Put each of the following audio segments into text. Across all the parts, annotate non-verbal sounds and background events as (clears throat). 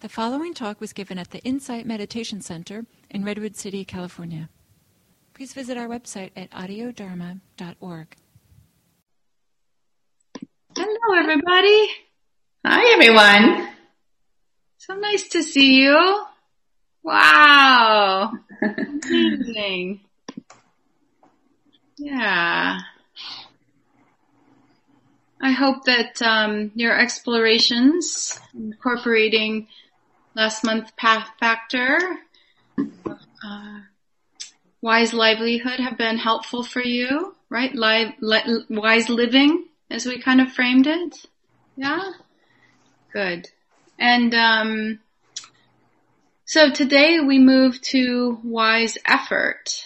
The following talk was given at the Insight Meditation Center in Redwood City, California. Please visit our website at audiodharma.org. Hello, everybody. Hi, everyone. So nice to see you. Wow. Amazing. Yeah. I hope that um, your explorations incorporating last month path factor, uh, wise livelihood have been helpful for you, right? Live, li- wise living, as we kind of framed it. Yeah, good. And um, so today we move to wise effort,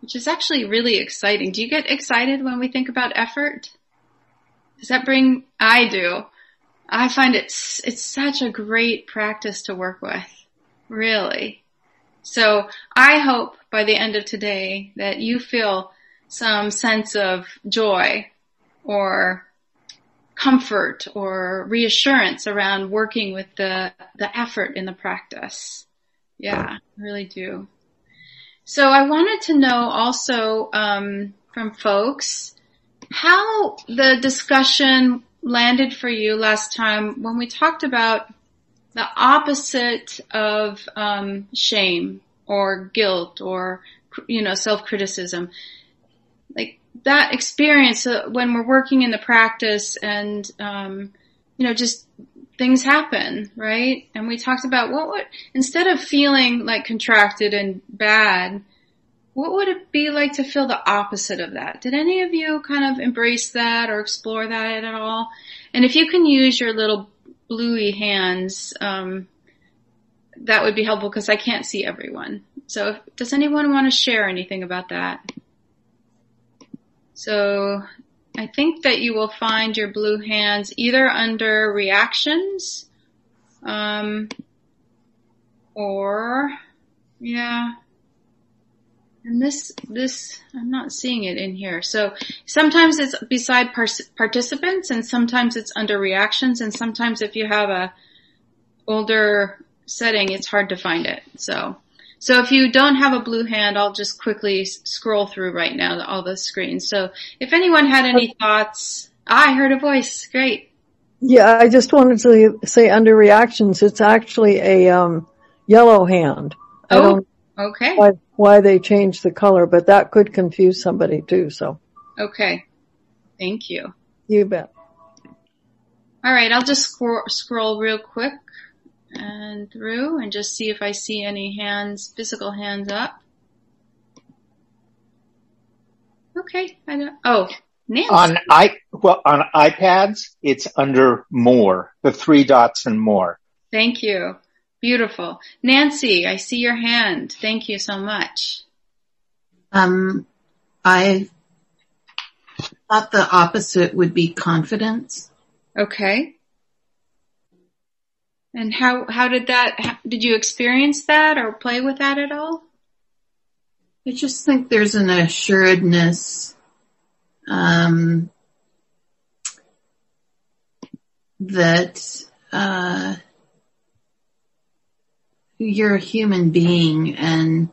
which is actually really exciting. Do you get excited when we think about effort? Does that bring? I do. I find it's, it's such a great practice to work with. Really. So I hope by the end of today that you feel some sense of joy or comfort or reassurance around working with the, the effort in the practice. Yeah, I really do. So I wanted to know also um, from folks how the discussion landed for you last time when we talked about the opposite of um, shame or guilt or you know self-criticism like that experience uh, when we're working in the practice and um, you know just things happen right? And we talked about what would instead of feeling like contracted and bad what would it be like to feel the opposite of that? Did any of you kind of embrace that or explore that at all? And if you can use your little bluey hands, um, that would be helpful because I can't see everyone. So if, does anyone want to share anything about that? So I think that you will find your blue hands either under reactions, um, or yeah, and this, this, I'm not seeing it in here. So sometimes it's beside par- participants and sometimes it's under reactions and sometimes if you have a older setting, it's hard to find it. So, so if you don't have a blue hand, I'll just quickly scroll through right now all the screens. So if anyone had any thoughts, ah, I heard a voice. Great. Yeah, I just wanted to say under reactions, it's actually a um, yellow hand. I oh, okay. Why, why they changed the color, but that could confuse somebody too. So. Okay. Thank you. You bet. All right. I'll just scroll, scroll real quick and through and just see if I see any hands, physical hands up. Okay. I don't, oh, Nancy. On i, well, on iPads, it's under more, the three dots and more. Thank you. Beautiful. Nancy, I see your hand. Thank you so much. Um, I thought the opposite would be confidence. Okay. And how, how did that, did you experience that or play with that at all? I just think there's an assuredness, um, that, uh, you're a human being and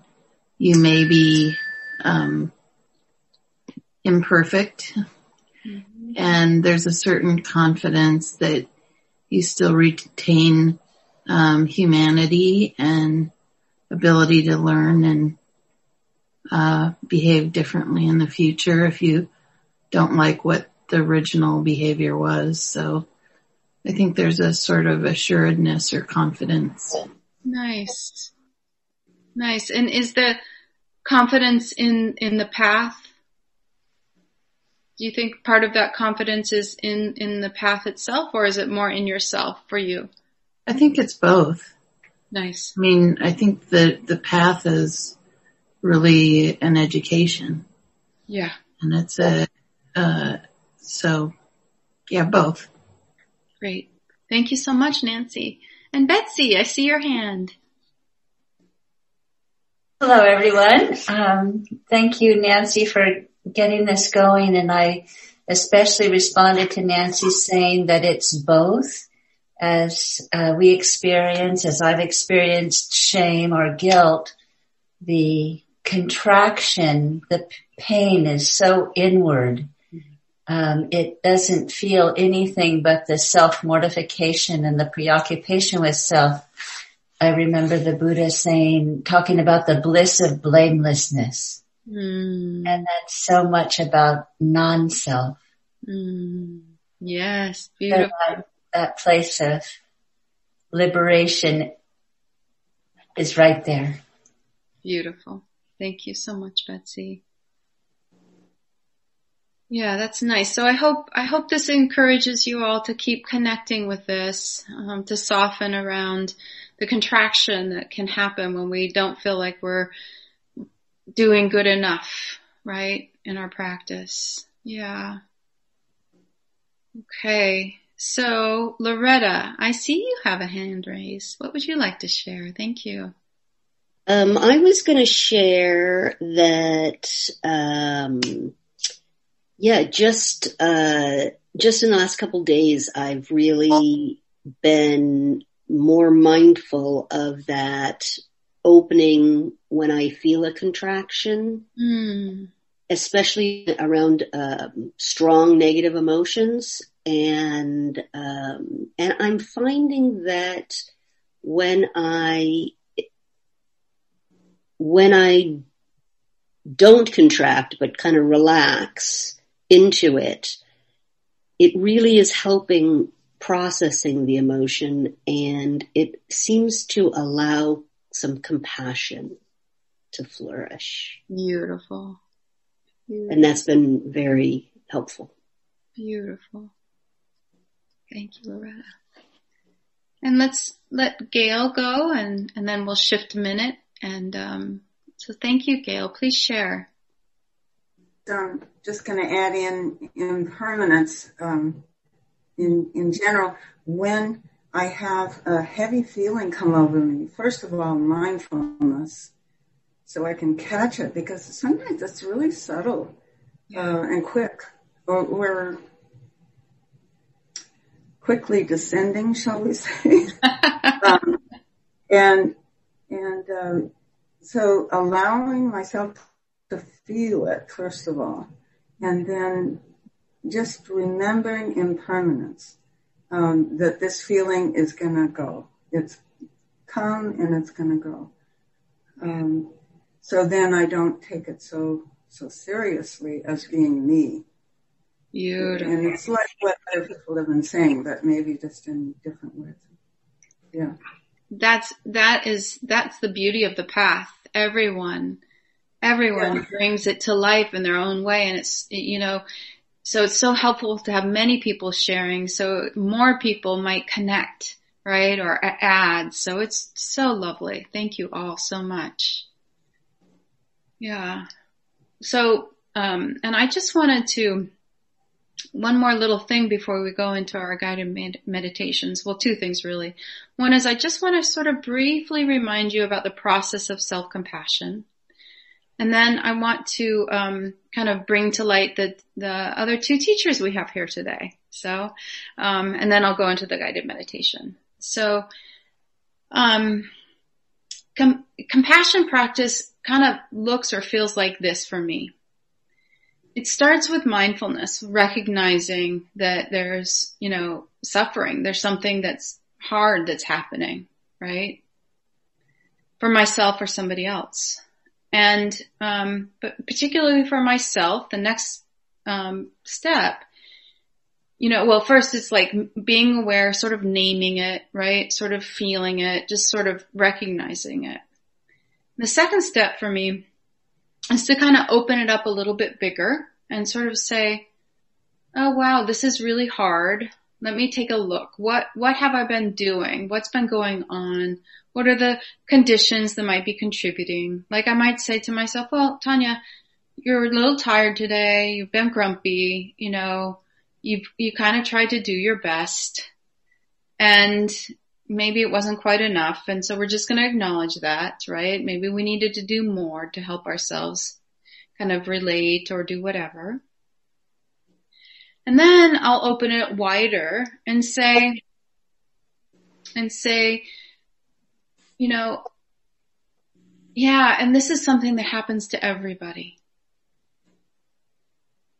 you may be um, imperfect mm-hmm. and there's a certain confidence that you still retain um, humanity and ability to learn and uh, behave differently in the future if you don't like what the original behavior was. So I think there's a sort of assuredness or confidence. Nice. Nice. And is the confidence in, in the path? Do you think part of that confidence is in, in the path itself or is it more in yourself for you? I think it's both. Nice. I mean, I think the, the path is really an education. Yeah. And it's a, uh, so yeah, both. Great. Thank you so much, Nancy. And Betsy, I see your hand. Hello, everyone. Um, thank you, Nancy, for getting this going. And I especially responded to Nancy saying that it's both. as uh, we experience, as I've experienced shame or guilt, the contraction, the pain is so inward. Um, it doesn't feel anything but the self mortification and the preoccupation with self. I remember the Buddha saying, talking about the bliss of blamelessness. Mm. And that's so much about non-self. Mm. Yes, So beautiful. that, that place of liberation is right there. Beautiful. Thank you so much, Betsy. Yeah, that's nice. So I hope, I hope this encourages you all to keep connecting with this, um, to soften around the contraction that can happen when we don't feel like we're doing good enough, right? In our practice. Yeah. Okay. So Loretta, I see you have a hand raised. What would you like to share? Thank you. Um, I was going to share that, um, yeah, just, uh, just in the last couple days, I've really been more mindful of that opening when I feel a contraction, Hmm. especially around, um, strong negative emotions. And, um, and I'm finding that when I when I don't contract but kind of relax into it, it really is helping processing the emotion and it seems to allow some compassion to flourish. Beautiful. And that's been very helpful. Beautiful. Thank you, Loretta. And let's let Gail go and, and then we'll shift a minute. And um, so thank you, Gail. Please share. I'm just going to add in impermanence um, in in general. When I have a heavy feeling come over me, first of all, mindfulness, so I can catch it because sometimes it's really subtle uh, and quick, or, or quickly descending, shall we say? (laughs) um, and and um, so allowing myself to feel it first of all, and then just remembering impermanence um, that this feeling is going to go. It's come and it's going to go. Um, so then I don't take it so so seriously as being me. Beautiful. And it's like what other people have been saying, but maybe just in different words. Yeah. That's, that is, that's the beauty of the path. Everyone, everyone Yeah. brings it to life in their own way. And it's, you know, so it's so helpful to have many people sharing so more people might connect, right? Or add. So it's so lovely. Thank you all so much. Yeah. So, um, and I just wanted to, one more little thing before we go into our guided med- meditations. Well, two things really. One is I just want to sort of briefly remind you about the process of self-compassion. And then I want to um, kind of bring to light the the other two teachers we have here today. So, um, and then I'll go into the guided meditation. So, um, com- compassion practice kind of looks or feels like this for me. It starts with mindfulness, recognizing that there's, you know, suffering. There's something that's hard that's happening, right? For myself or somebody else. And, um, but particularly for myself, the next, um, step, you know, well, first it's like being aware, sort of naming it, right? Sort of feeling it, just sort of recognizing it. The second step for me is to kind of open it up a little bit bigger and sort of say, oh wow, this is really hard. Let me take a look. What, what have I been doing? What's been going on? What are the conditions that might be contributing? Like I might say to myself, well, Tanya, you're a little tired today. You've been grumpy. You know, you've, you kind of tried to do your best and maybe it wasn't quite enough. And so we're just going to acknowledge that, right? Maybe we needed to do more to help ourselves kind of relate or do whatever. And then I'll open it wider and say, and say, you know, yeah, and this is something that happens to everybody.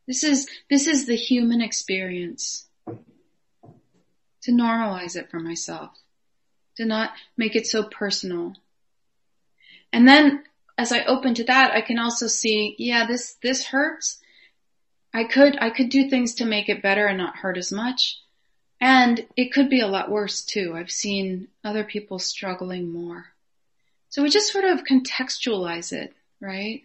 This is, this is the human experience. To normalize it for myself. To not make it so personal. And then as I open to that, I can also see, yeah, this, this hurts. I could, I could do things to make it better and not hurt as much. And it could be a lot worse too. I've seen other people struggling more. So we just sort of contextualize it, right?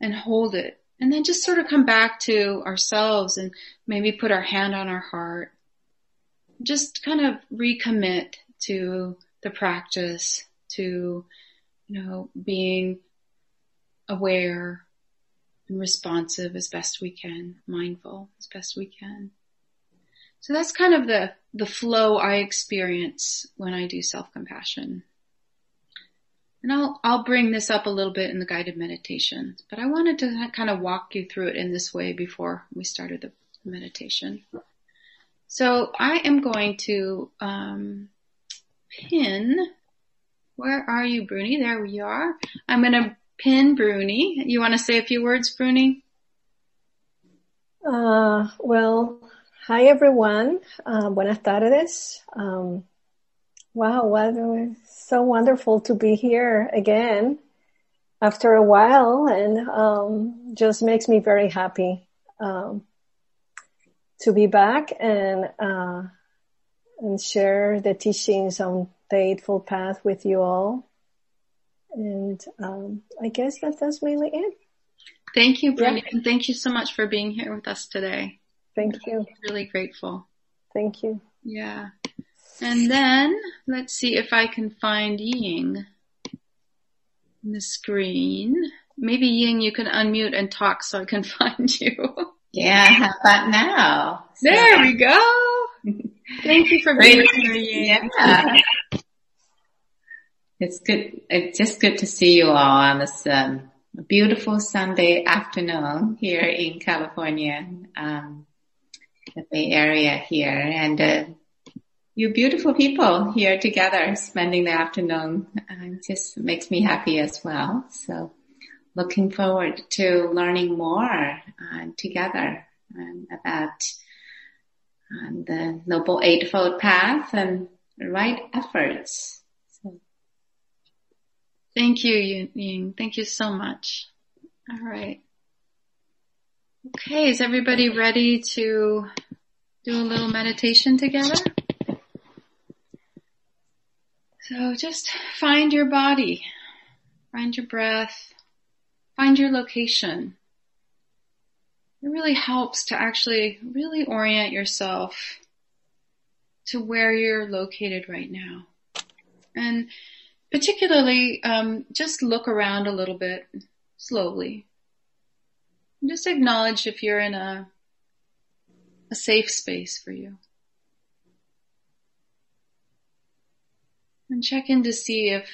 And hold it. And then just sort of come back to ourselves and maybe put our hand on our heart. Just kind of recommit to the practice, to, you know, being aware and responsive as best we can, mindful as best we can. So that's kind of the, the flow I experience when I do self-compassion. And I'll, I'll bring this up a little bit in the guided meditation, but I wanted to kind of walk you through it in this way before we started the meditation. So I am going to, um, pin, where are you, Bruni? There we are. I'm going to pin Bruni. You want to say a few words, Bruni? Uh, well, hi everyone. Uh, buenas tardes. Um, wow, what so wonderful to be here again after a while and um, just makes me very happy um, to be back and uh, and share the teachings on the Eightfold Path with you all. And um, I guess that, that's mainly it. Thank you, Brenda, yeah. and thank you so much for being here with us today. Thank you. I'm really grateful. Thank you. Yeah. And then let's see if I can find Ying in the screen. Maybe Ying, you can unmute and talk so I can (laughs) find you. Yeah, how about now? There so. we go. (laughs) Thank you for being here, Ying. Yeah. It's good. It's just good to see you all on this um, beautiful Sunday afternoon here in California, um, the Bay Area here, and uh, you beautiful people here together, spending the afternoon. Uh, just makes me happy as well. So, looking forward to learning more uh, together um, about um, the Noble Eightfold Path and right efforts Thank you, Ying. Thank you so much. All right. Okay, is everybody ready to do a little meditation together? So just find your body, find your breath, find your location. It really helps to actually really orient yourself to where you're located right now. And particularly um, just look around a little bit slowly. Just acknowledge if you're in a a safe space for you. And check in to see if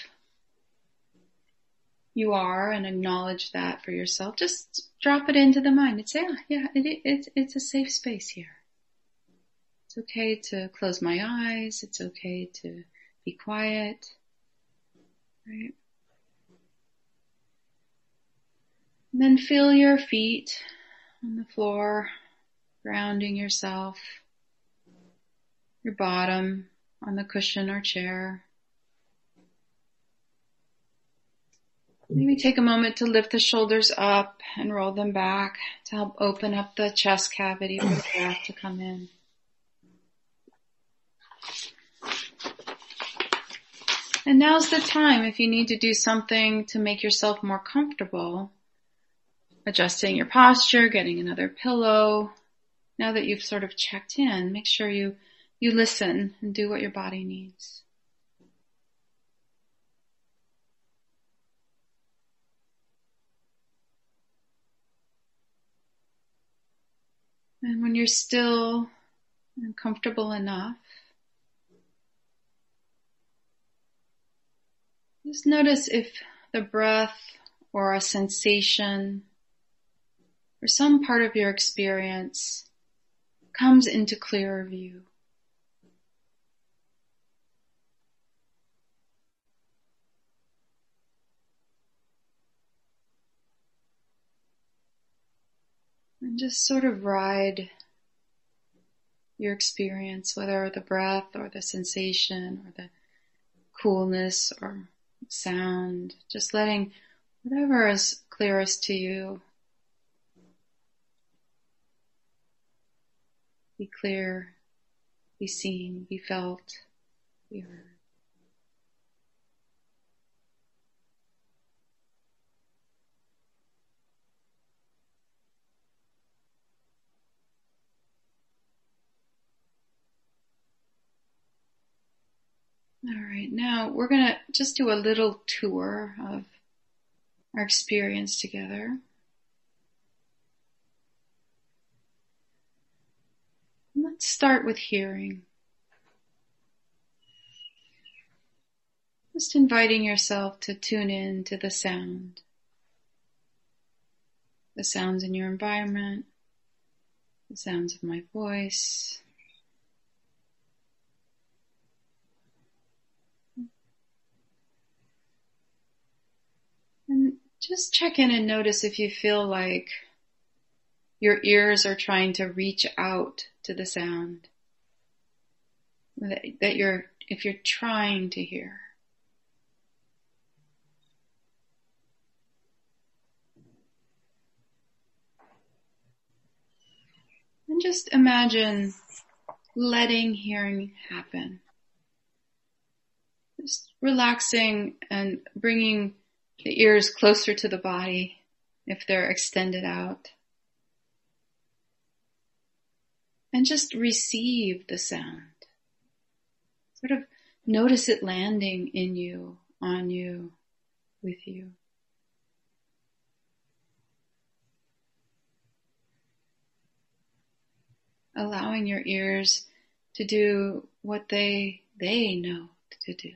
you are and acknowledge that for yourself. Just drop it into the mind and say, oh, yeah, it, it, it's a safe space here. It's okay to close my eyes. It's okay to be quiet. Right. And then feel your feet on the floor, grounding yourself. Your bottom on the cushion or chair. Maybe take a moment to lift the shoulders up and roll them back to help open up the chest cavity for the breath to come in. And now's the time if you need to do something to make yourself more comfortable, adjusting your posture, getting another pillow. Now that you've sort of checked in, make sure you, you listen and do what your body needs. And when you're still and comfortable enough, Just notice if the breath or a sensation or some part of your experience comes into clearer view. And just sort of ride your experience, whether the breath or the sensation or the coolness or sound, just letting whatever is clearest to you be clear, be seen, be felt, be heard. All right, now we're going to just do a little tour of our experience together. Let's start with hearing. Just inviting yourself to tune in to the sound. The sounds in your environment, the sounds of my voice. And just check in and notice if you feel like your ears are trying to reach out to the sound. That, that you're, if you're trying to hear. And just imagine letting hearing happen. Just relaxing and bringing the ears closer to the body if they're extended out. And just receive the sound. Sort of notice it landing in you, on you, with you. Allowing your ears to do what they, they know to do.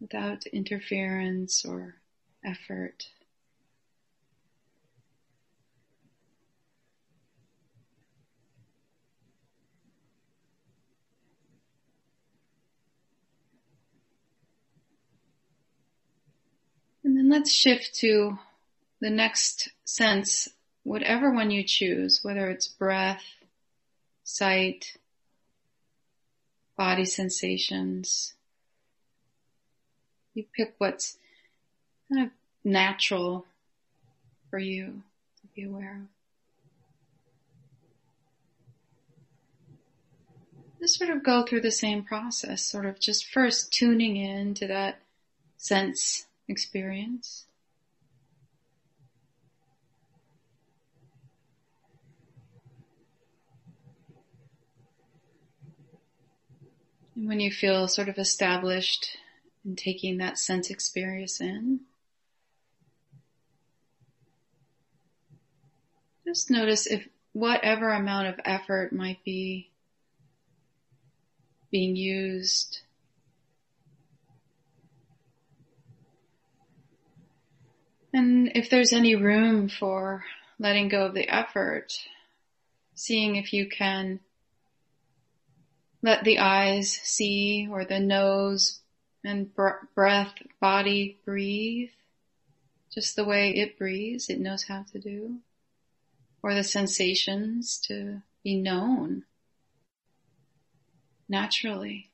without interference or effort. Let's shift to the next sense, whatever one you choose, whether it's breath, sight, body sensations. You pick what's kind of natural for you to be aware of. Just sort of go through the same process, sort of just first tuning in to that sense experience. And when you feel sort of established in taking that sense experience in. Just notice if whatever amount of effort might be being used. And if there's any room for letting go of the effort, seeing if you can let the eyes see or the nose and breath, body breathe just the way it breathes, it knows how to do. Or the sensations to be known naturally.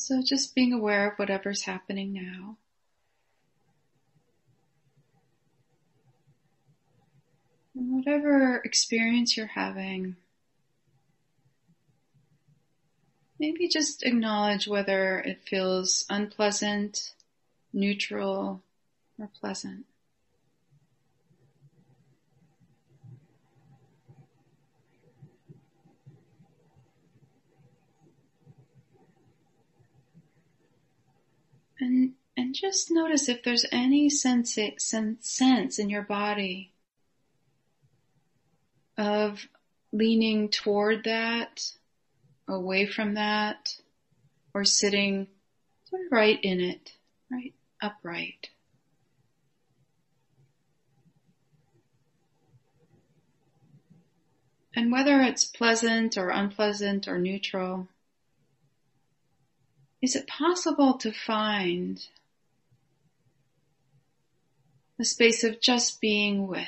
So just being aware of whatever's happening now. And whatever experience you're having, maybe just acknowledge whether it feels unpleasant, neutral, or pleasant. And, and just notice if there's any sense, sense in your body of leaning toward that, away from that, or sitting right in it, right upright. And whether it's pleasant or unpleasant or neutral, is it possible to find a space of just being with?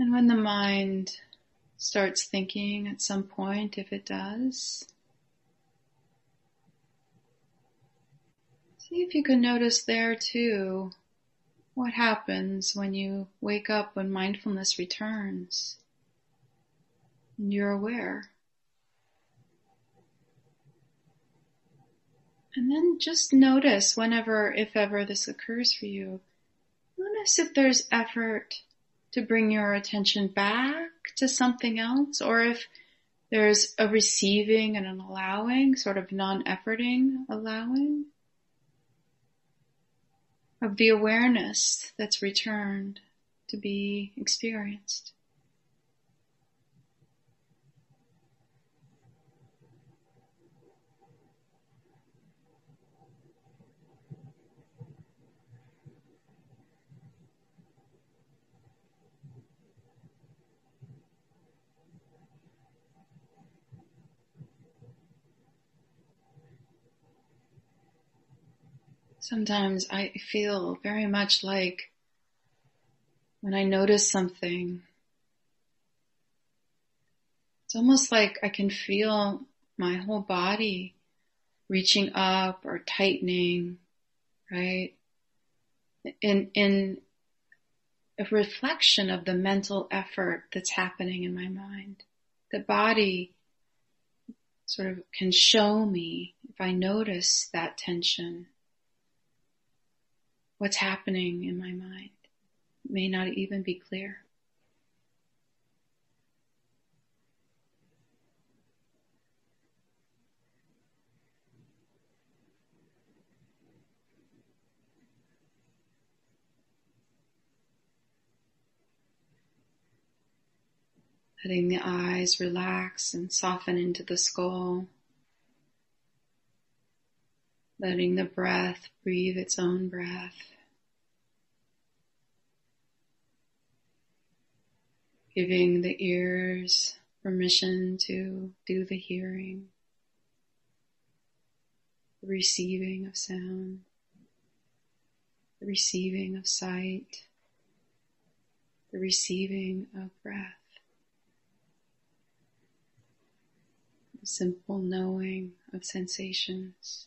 And when the mind starts thinking at some point, if it does, see if you can notice there too what happens when you wake up when mindfulness returns and you're aware. And then just notice whenever, if ever this occurs for you, notice if there's effort to bring your attention back to something else, or if there's a receiving and an allowing, sort of non-efforting allowing of the awareness that's returned to be experienced. Sometimes I feel very much like when I notice something, it's almost like I can feel my whole body reaching up or tightening, right? In, in a reflection of the mental effort that's happening in my mind. The body sort of can show me if I notice that tension what's happening in my mind. It may not even be clear. Letting the eyes relax and soften into the skull. Letting the breath breathe its own breath. Giving the ears permission to do the hearing, the receiving of sound, the receiving of sight, the receiving of breath. The simple knowing of sensations.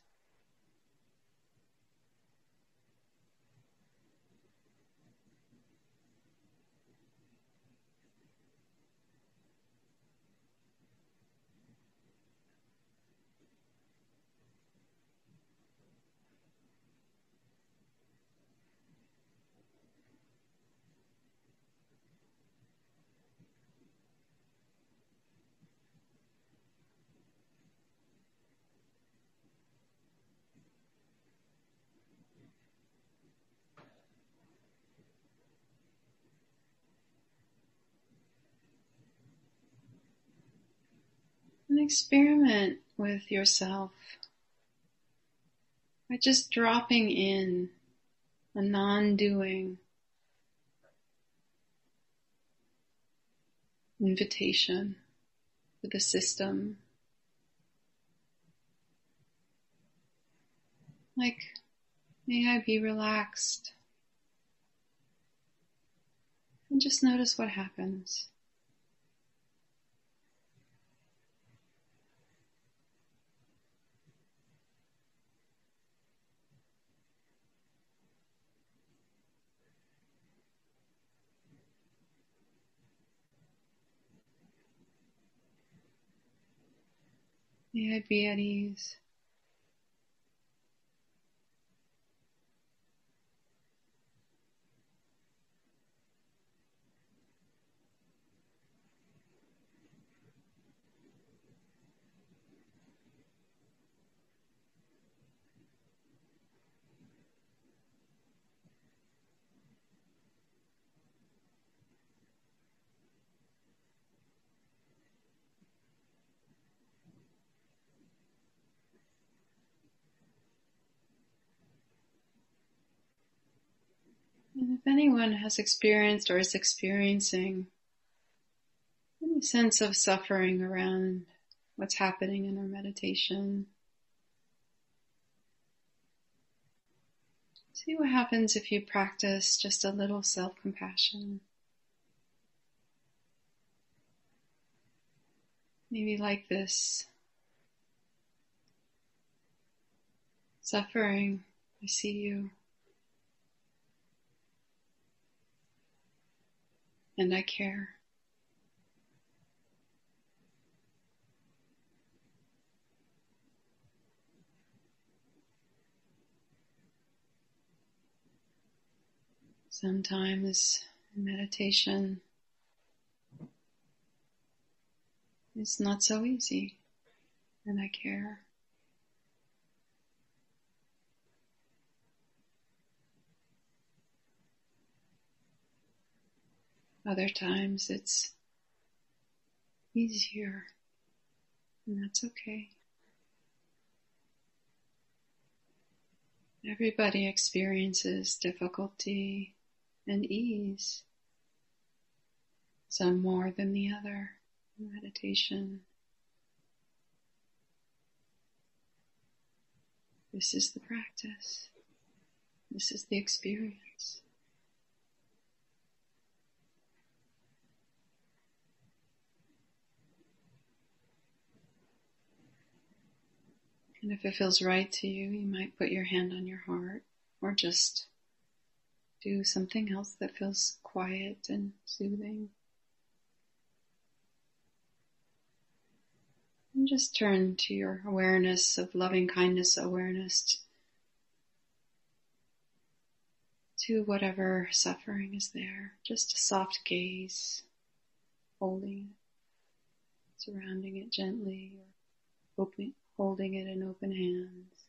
Experiment with yourself by just dropping in a non-doing invitation for the system. Like, may I be relaxed? And just notice what happens. May I be at ease. If anyone has experienced or is experiencing any sense of suffering around what's happening in our meditation, see what happens if you practice just a little self-compassion. Maybe like this. Suffering, I see you. And I care. Sometimes meditation is not so easy, and I care. Other times it's easier, and that's okay. Everybody experiences difficulty and ease, some more than the other in meditation. This is the practice. This is the experience. And if it feels right to you, you might put your hand on your heart or just do something else that feels quiet and soothing. And just turn to your awareness of loving kindness awareness to whatever suffering is there. Just a soft gaze, holding it, surrounding it gently, or opening, holding it in open hands.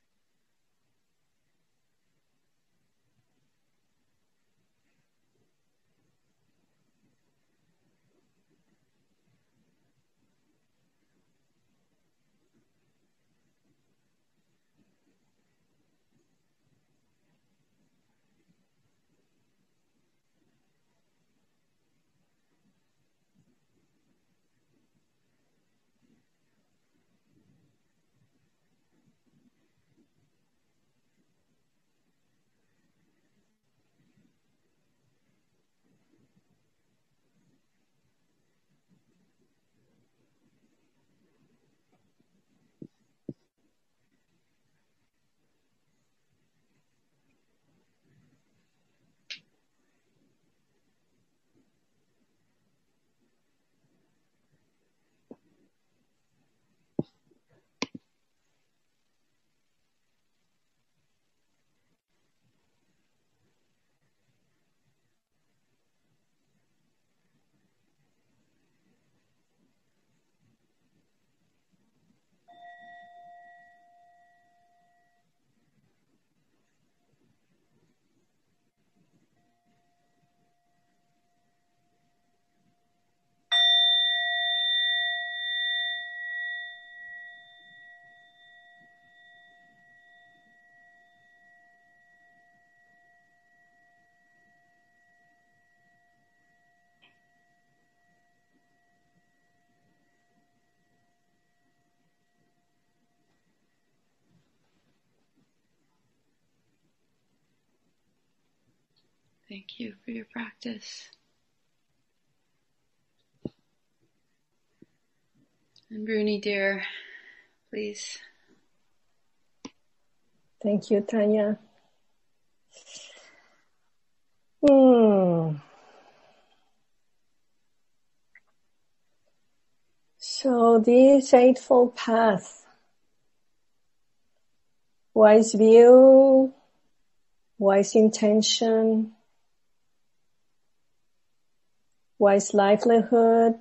Thank you for your practice. And Bruni, dear, please. Thank you, Tanya. Hmm. So this Eightfold Path, wise view, wise intention, wise livelihood,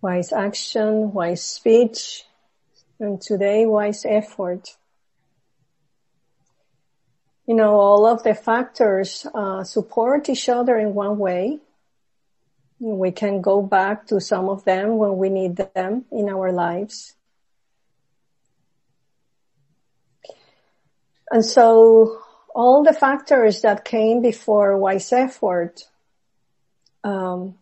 wise action, wise speech, and today wise effort. You know, all of the factors uh, support each other in one way. We can go back to some of them when we need them in our lives. And so all the factors that came before wise effort um,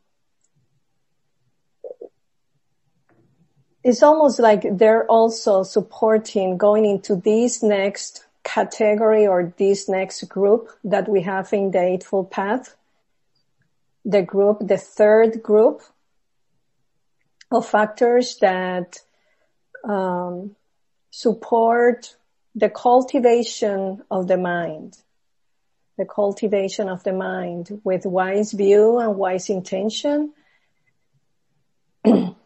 it's almost like they're also supporting going into this next category or this next group that we have in the Eightfold Path. The group, the third group of factors that um, support the cultivation of the mind, the cultivation of the mind with wise view and wise intention (clears throat)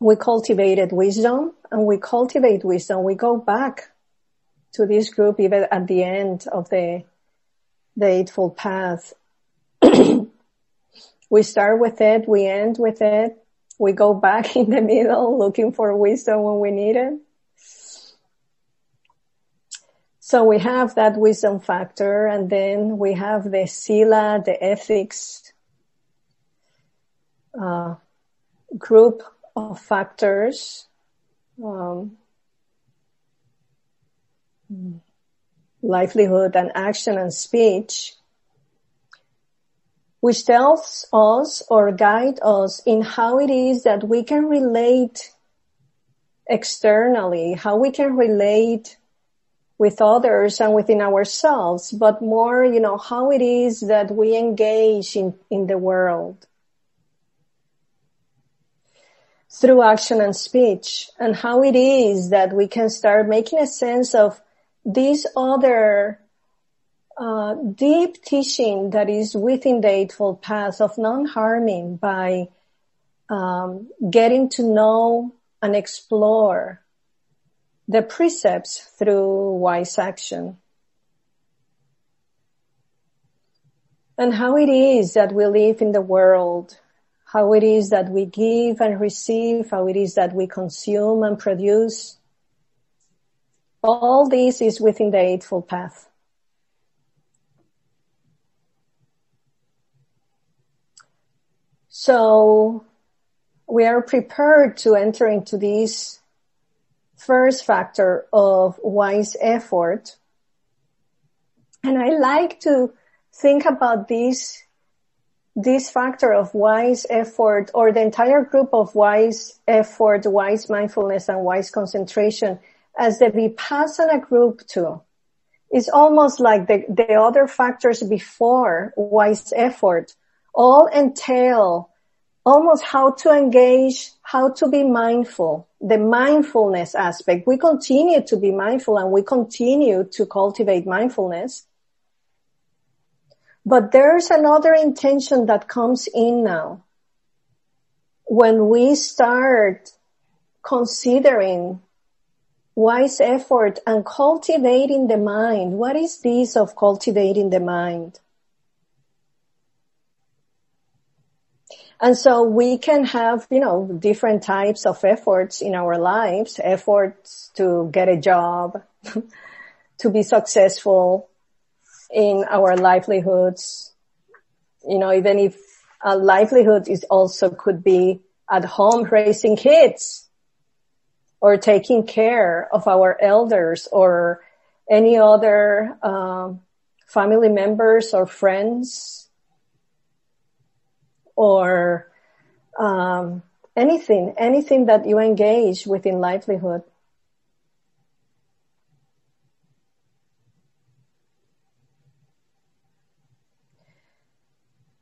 we cultivated wisdom and we cultivate wisdom. We go back to this group even at the end of the, the Eightfold Path. (clears throat) we start with it, we end with it, we go back (laughs) in the middle looking for wisdom when we need it. So we have that wisdom factor and then we have the sila, the ethics, uh, group of factors, um, livelihood and action and speech, which tells us or guide us in how it is that we can relate externally, how we can relate with others and within ourselves, but more, you know, how it is that we engage in, in the world. Through action and speech and how it is that we can start making a sense of this other uh, deep teaching that is within the Eightfold Path of non-harming by um, getting to know and explore the precepts through wise action. And how it is that we live in the world how it is that we give and receive, how it is that we consume and produce. All this is within the Eightfold Path. So we are prepared to enter into this first factor of wise effort. And I like to think about this this factor of wise effort or the entire group of wise effort, wise mindfulness and wise concentration as the Vipassana group too. It's almost like the, the other factors before wise effort all entail almost how to engage, how to be mindful, the mindfulness aspect. We continue to be mindful and we continue to cultivate mindfulness but there's another intention that comes in now. When we start considering wise effort and cultivating the mind, what is this of cultivating the mind? And so we can have, you know, different types of efforts in our lives, efforts to get a job, (laughs) to be successful, in our livelihoods. You know, even if a livelihood is also could be at home raising kids or taking care of our elders or any other um, family members or friends or um, anything, anything that you engage within livelihood.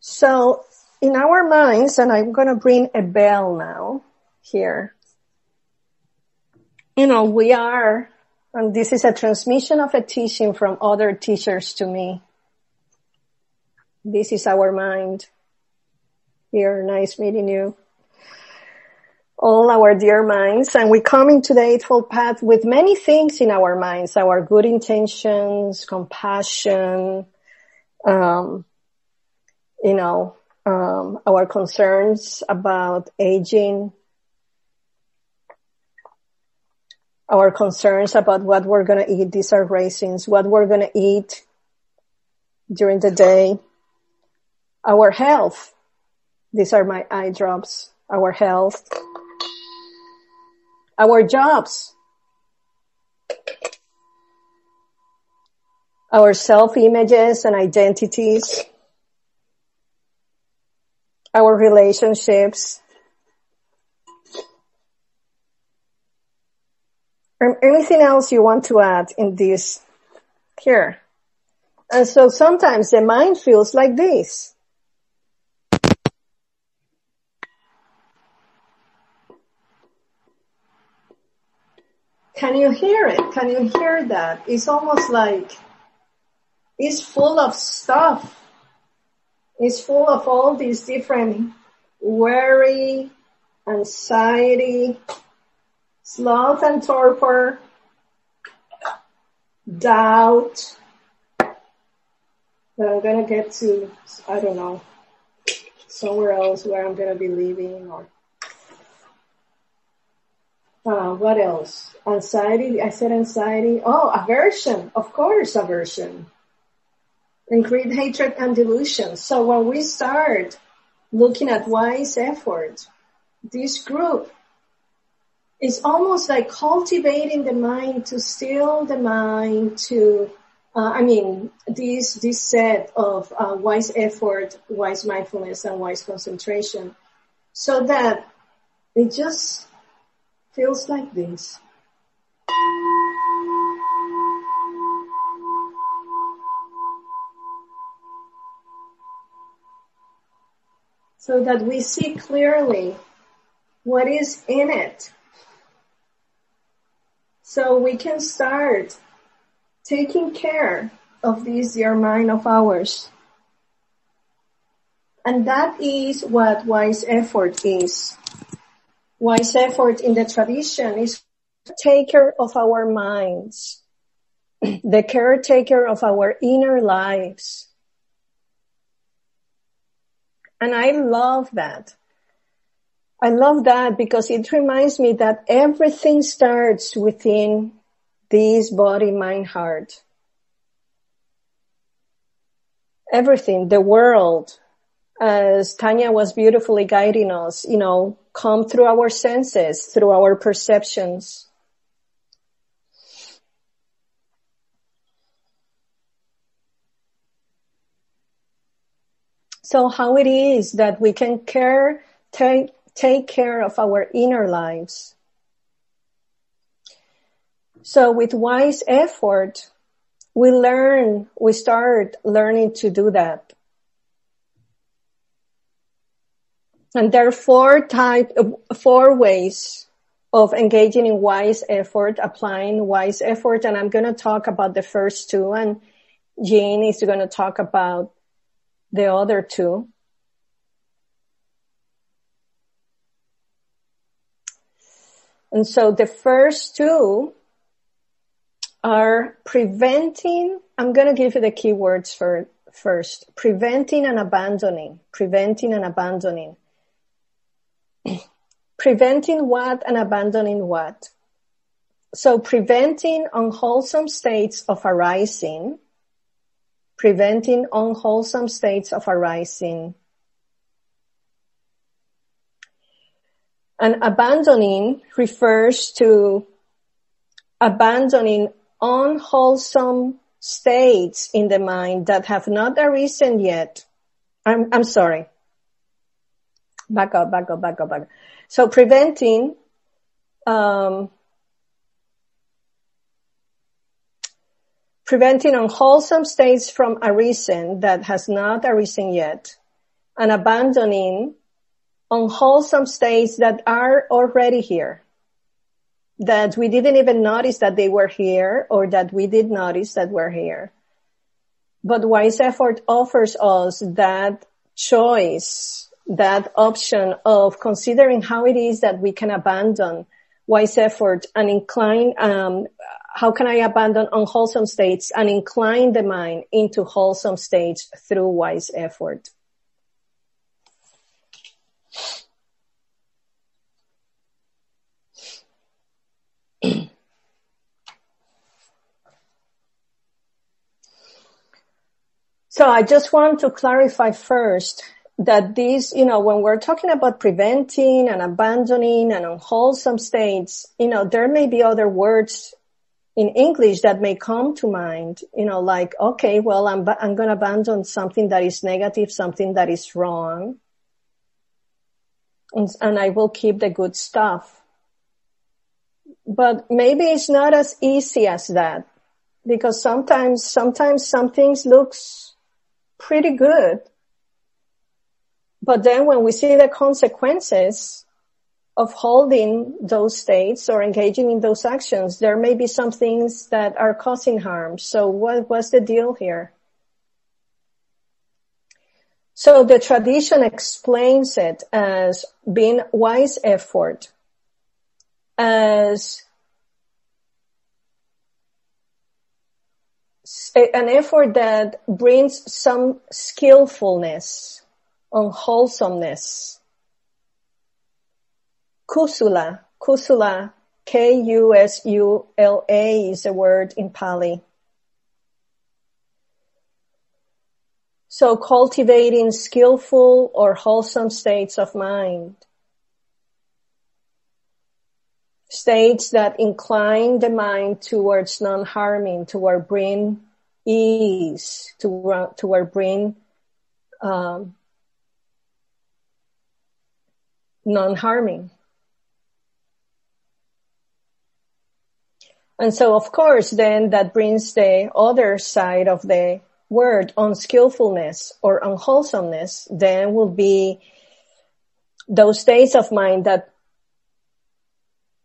So in our minds, and I'm going to bring a bell now here. You know, we are, and this is a transmission of a teaching from other teachers to me. This is our mind. Here, nice meeting you. All our dear minds, and we come into the Eightfold Path with many things in our minds, our good intentions, compassion, um, you know, um, our concerns about aging, our concerns about what we're going to eat. These are raisins, what we're going to eat during the day, our health. These are my eye drops, our health, our jobs, our self images and identities, our relationships, um, anything else you want to add in this here. And so sometimes the mind feels like this. Can you hear it? Can you hear that? It's almost like it's full of stuff It's full of all these different worry, anxiety, sloth and torpor, doubt. That I'm gonna get to, I don't know, somewhere else where I'm gonna be living or uh, what else? Anxiety. I said anxiety. Oh, aversion. Of course, aversion and greed, hatred, and delusion. So when we start looking at wise effort, this group is almost like cultivating the mind to still the mind to, uh, I mean, this, this set of uh, wise effort, wise mindfulness, and wise concentration so that it just feels like this. so that we see clearly what is in it. So we can start taking care of this dear mind of ours. And that is what wise effort is. Wise effort in the tradition is taker of our minds, (clears throat) the caretaker of our inner lives, and I love that. I love that because it reminds me that everything starts within this body, mind, heart. Everything, the world, as Tanya was beautifully guiding us, you know, come through our senses, through our perceptions. So how it is that we can care, take, take care of our inner lives. So with wise effort, we learn, we start learning to do that. And there are four type, four ways of engaging in wise effort, applying wise effort. And I'm going to talk about the first two and Jean is going to talk about the other two. And so the first two are preventing, I'm going to give you the keywords for first, preventing and abandoning, preventing and abandoning. Preventing what and abandoning what? So preventing unwholesome states of arising, preventing unwholesome states of arising. And abandoning refers to abandoning unwholesome states in the mind that have not arisen yet. I'm, I'm sorry. Back up, back up, back up, back up. So preventing, um, preventing unwholesome states from arisen that has not arisen yet, and abandoning unwholesome states that are already here. That we didn't even notice that they were here or that we did notice that we're here. But wise effort offers us that choice, that option of considering how it is that we can abandon wise effort and incline, um, how can I abandon unwholesome states and incline the mind into wholesome states through wise effort? So I just want to clarify first that these, you know, when we're talking about preventing and abandoning and unwholesome states, you know, there may be other words in English that may come to mind, you know, like, okay, well, I'm, I'm going to abandon something that is negative, something that is wrong. And, and I will keep the good stuff. But maybe it's not as easy as that because sometimes, sometimes some things looks pretty good. But then when we see the consequences of holding those states or engaging in those actions, there may be some things that are causing harm. So what was the deal here? So the tradition explains it as being wise effort, as an effort that brings some skillfulness, unwholesomeness. Kusula, kusula, K-U-S-U-L-A is a word in Pali. So cultivating skillful or wholesome states of mind. States that incline the mind towards non-harming, toward bring ease, toward, toward bring um, non-harming. And so of course then that brings the other side of the word unskillfulness or unwholesomeness then will be those states of mind that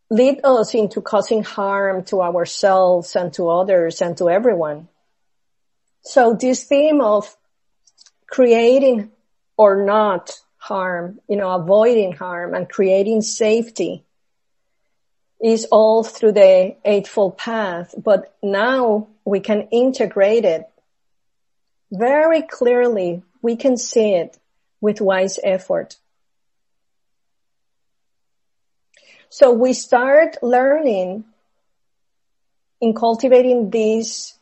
lead us into causing harm to ourselves and to others and to everyone. So this theme of creating or not harm, you know, avoiding harm and creating safety is all through the Eightfold Path, but now we can integrate it very clearly. We can see it with wise effort. So we start learning in cultivating this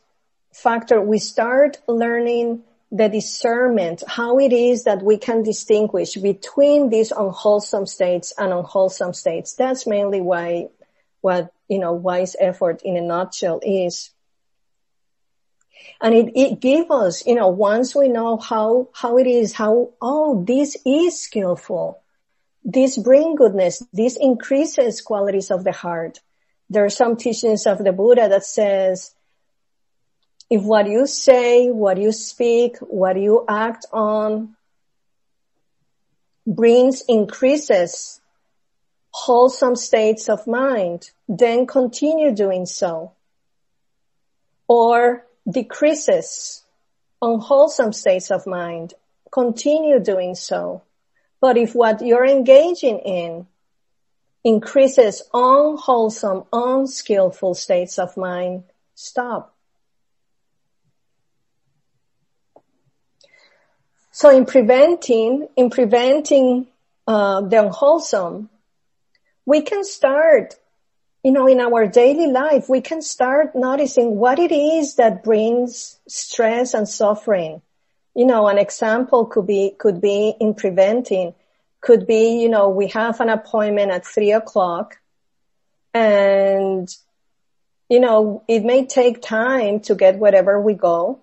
factor, we start learning the discernment, how it is that we can distinguish between these unwholesome states and unwholesome states. That's mainly why, what, you know, wise effort in a nutshell is. And it, it gives us, you know, once we know how, how it is, how, oh, this is skillful this bring goodness. This increases qualities of the heart. There are some teachings of the Buddha that says, if what you say, what you speak, what you act on brings increases wholesome states of mind, then continue doing so. Or decreases unwholesome states of mind, continue doing so. But if what you're engaging in increases unwholesome, unskillful states of mind, stop. So in preventing, in preventing uh, the unwholesome, we can start, you know, in our daily life, we can start noticing what it is that brings stress and suffering. You know, an example could be, could be in preventing, could be, you know, we have an appointment at three o'clock and, you know, it may take time to get wherever we go,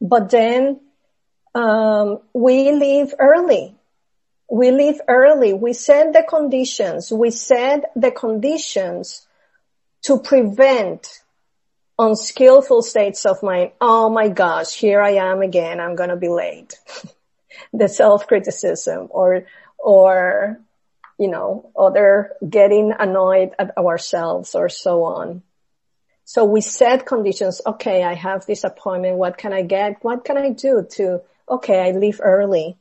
but then, um, we leave early. We leave early. We set the conditions. We set the conditions to prevent unskillful states of mind. Oh my gosh, here I am again. I'm going to be late. (laughs) the self-criticism or, or, you know, other getting annoyed at ourselves or so on. So we set conditions. Okay, I have this appointment. What can I get? What can I do to, okay, I leave early.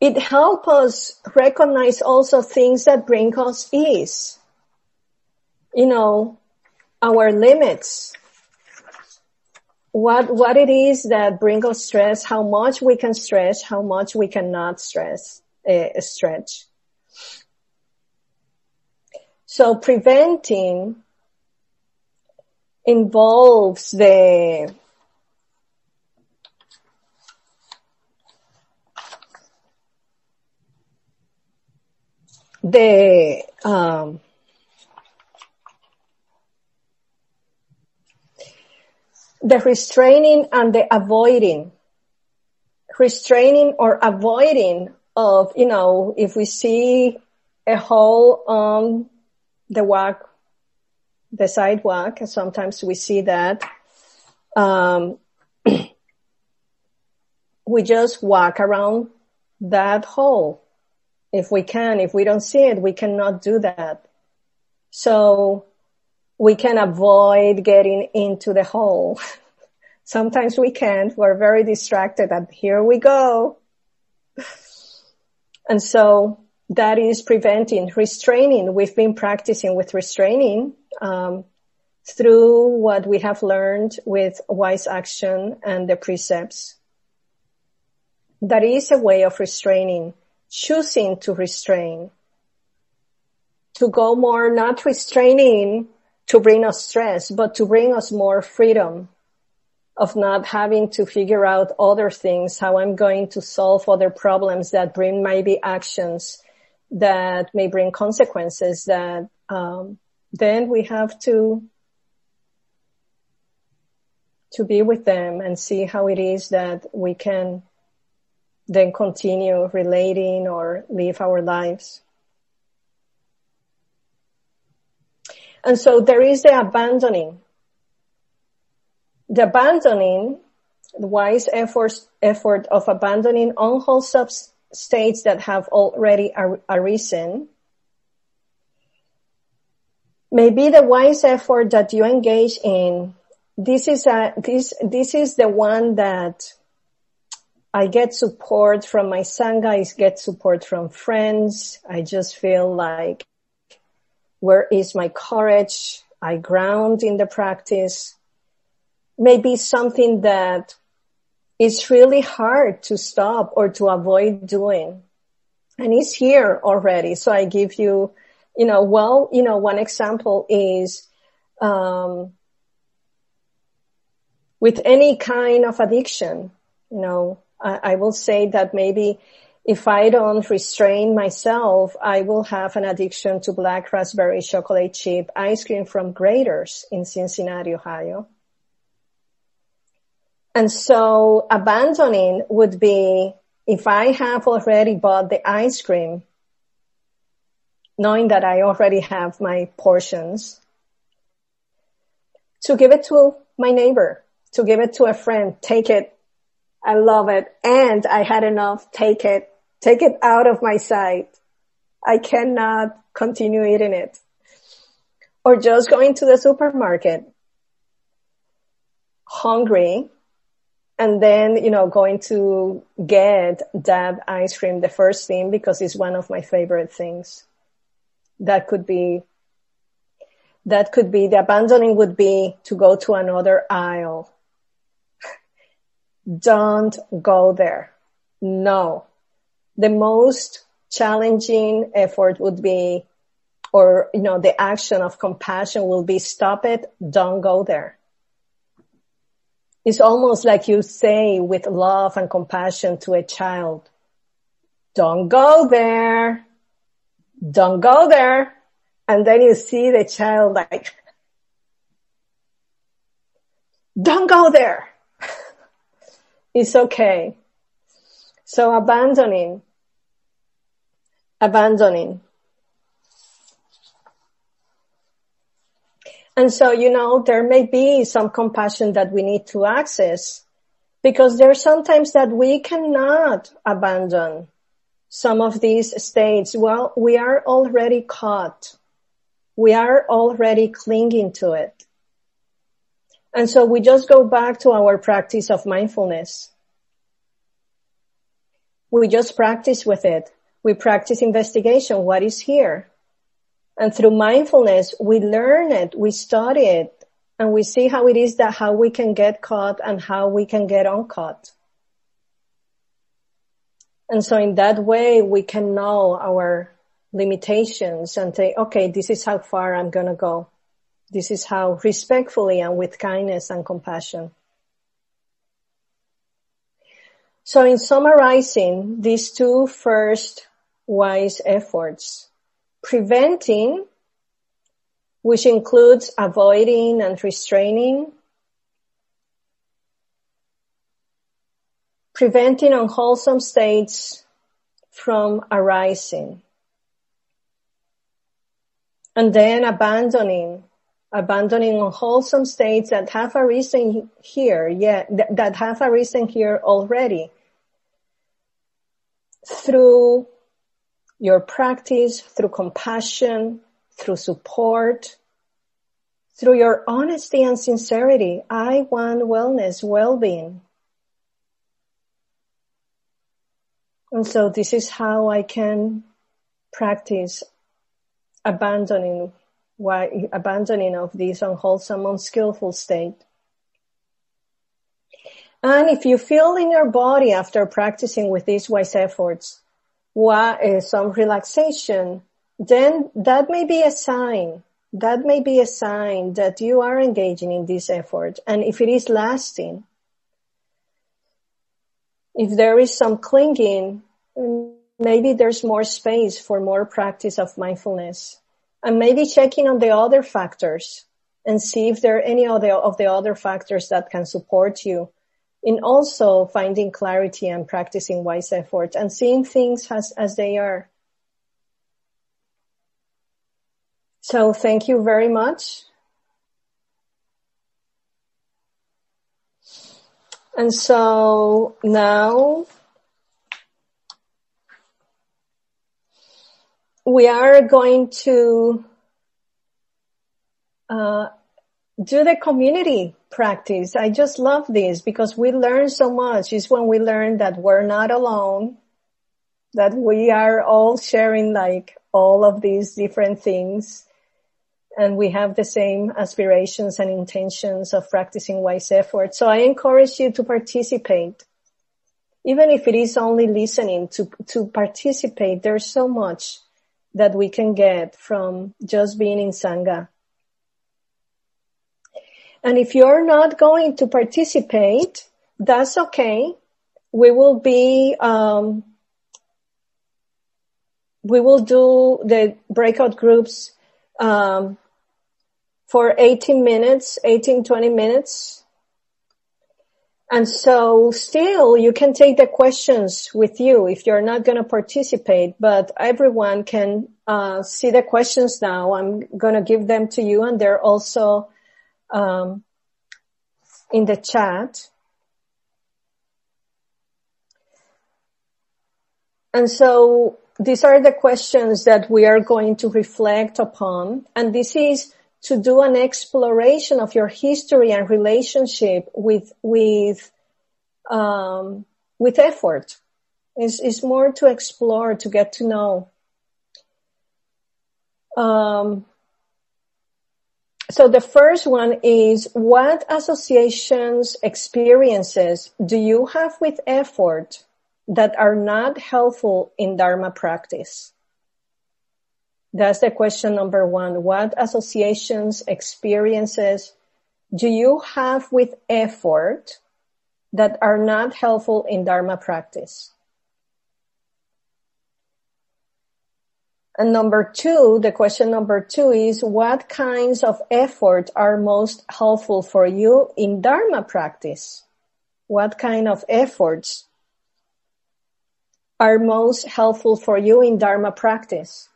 It helps us recognize also things that bring us ease. You know, our limits. What, what it is that brings us stress, how much we can stress, how much we cannot stress, uh, stretch. So preventing involves the the um, the restraining and the avoiding. Restraining or avoiding of you know if we see a hole on the walk the sidewalk sometimes we see that um, (clears throat) we just walk around that hole if we can. If we don't see it, we cannot do that. So we can avoid getting into the hole. (laughs) Sometimes we can't. We're very distracted and here we go. (laughs) And so that is preventing restraining. We've been practicing with restraining, um, through what we have learned with wise action and the precepts. That is a way of restraining choosing to restrain, to go more not restraining to bring us stress, but to bring us more freedom of not having to figure out other things, how I'm going to solve other problems that bring maybe actions that may bring consequences that um, then we have to to be with them and see how it is that we can then continue relating or live our lives. And so there is the abandoning. The abandoning, the wise effort, effort of abandoning unwholesome states that have already ar- arisen may be the wise effort that you engage in. This is a, this, this is the one that I get support from my sangha. I get support from friends. I just feel like, where is my courage? I ground in the practice. Maybe something that is really hard to stop or to avoid doing. And it's here already. So I give you, you know, well, you know, one example is, um, with any kind of addiction, you know, I I will say that maybe if I don't restrain myself, I will have an addiction to black raspberry chocolate chip ice cream from Graeter's in Cincinnati, Ohio. And so abandoning would be if I have already bought the ice cream, knowing that I already have my portions, to give it to my neighbor, to give it to a friend, take it, I love it. And I had enough. Take it. Take it out of my sight. I cannot continue eating it. Or just going to the supermarket hungry and then, you know, going to get that ice cream the first thing because it's one of my favorite things. That could be, that could be, the abandoning would be to go to another aisle (laughs) don't go there. No. The most challenging effort would be, or, you know, the action of compassion will be stop it, don't go there. It's almost like you say with love and compassion to a child, don't go there. Don't go there. And then you see the child like, don't go there. (laughs) It's okay. So abandoning, abandoning. And so, you know, there may be some compassion that we need to access because there there's sometimes that we cannot abandon some of these states. Well, we are already caught. We are already clinging to it. And so we just go back to our practice of mindfulness. We just practice with it. We practice investigation. What is here? And through mindfulness, we learn it, we study it, and we see how it is that how we can get caught and how we can get uncaught. And so in that way, we can know our limitations and say, okay, this is how far I'm going to go. This is how respectfully and with kindness and compassion. So in summarizing these two first wise efforts, preventing, which includes avoiding and restraining, preventing unwholesome states from arising, and then abandoning, abandoning unwholesome states that have arisen here, yet that have arisen here already through your practice through compassion, through support, through your honesty and sincerity. I want wellness, well-being. And so this is how I can practice abandoning why abandoning of this unwholesome, unskillful state. And if you feel in your body after practicing with these wise efforts what eh, is some relaxation, then that may be a sign. That may be a sign that you are engaging in this effort. And if it is lasting, if there is some clinging, maybe there's more space for more practice of mindfulness. And maybe checking on the other factors and see if there are any other of the other factors that can support you in also finding clarity and practicing wise effort and seeing things as, as they are. So thank you very much. And so now we are going to uh, do the community practice. I just love this because we learn so much. It's when we learn that we're not alone, that we are all sharing like all of these different things and we have the same aspirations and intentions of practicing wise effort. So I encourage you to participate. Even if it is only listening to, to participate, there's so much that we can get from just being in Sangha. And if you're not going to participate, that's okay. We will be, um, we will do the breakout groups um, for 18 minutes, 18, 20 minutes. And so still you can take the questions with you if you're not going to participate, but everyone can uh, see the questions now. I'm going to give them to you and they're also um, in the chat. And so these are the questions that we are going to reflect upon. And this is to do an exploration of your history and relationship with, with, um, with effort. It's, it's more to explore, to get to know. Um, so the first one is what associations, experiences do you have with effort that are not helpful in Dharma practice? That's the question number one. What associations, experiences do you have with effort that are not helpful in Dharma practice? And number two, the question number two is what kinds of effort are most helpful for you in Dharma practice? What kind of efforts are most helpful for you in Dharma practice?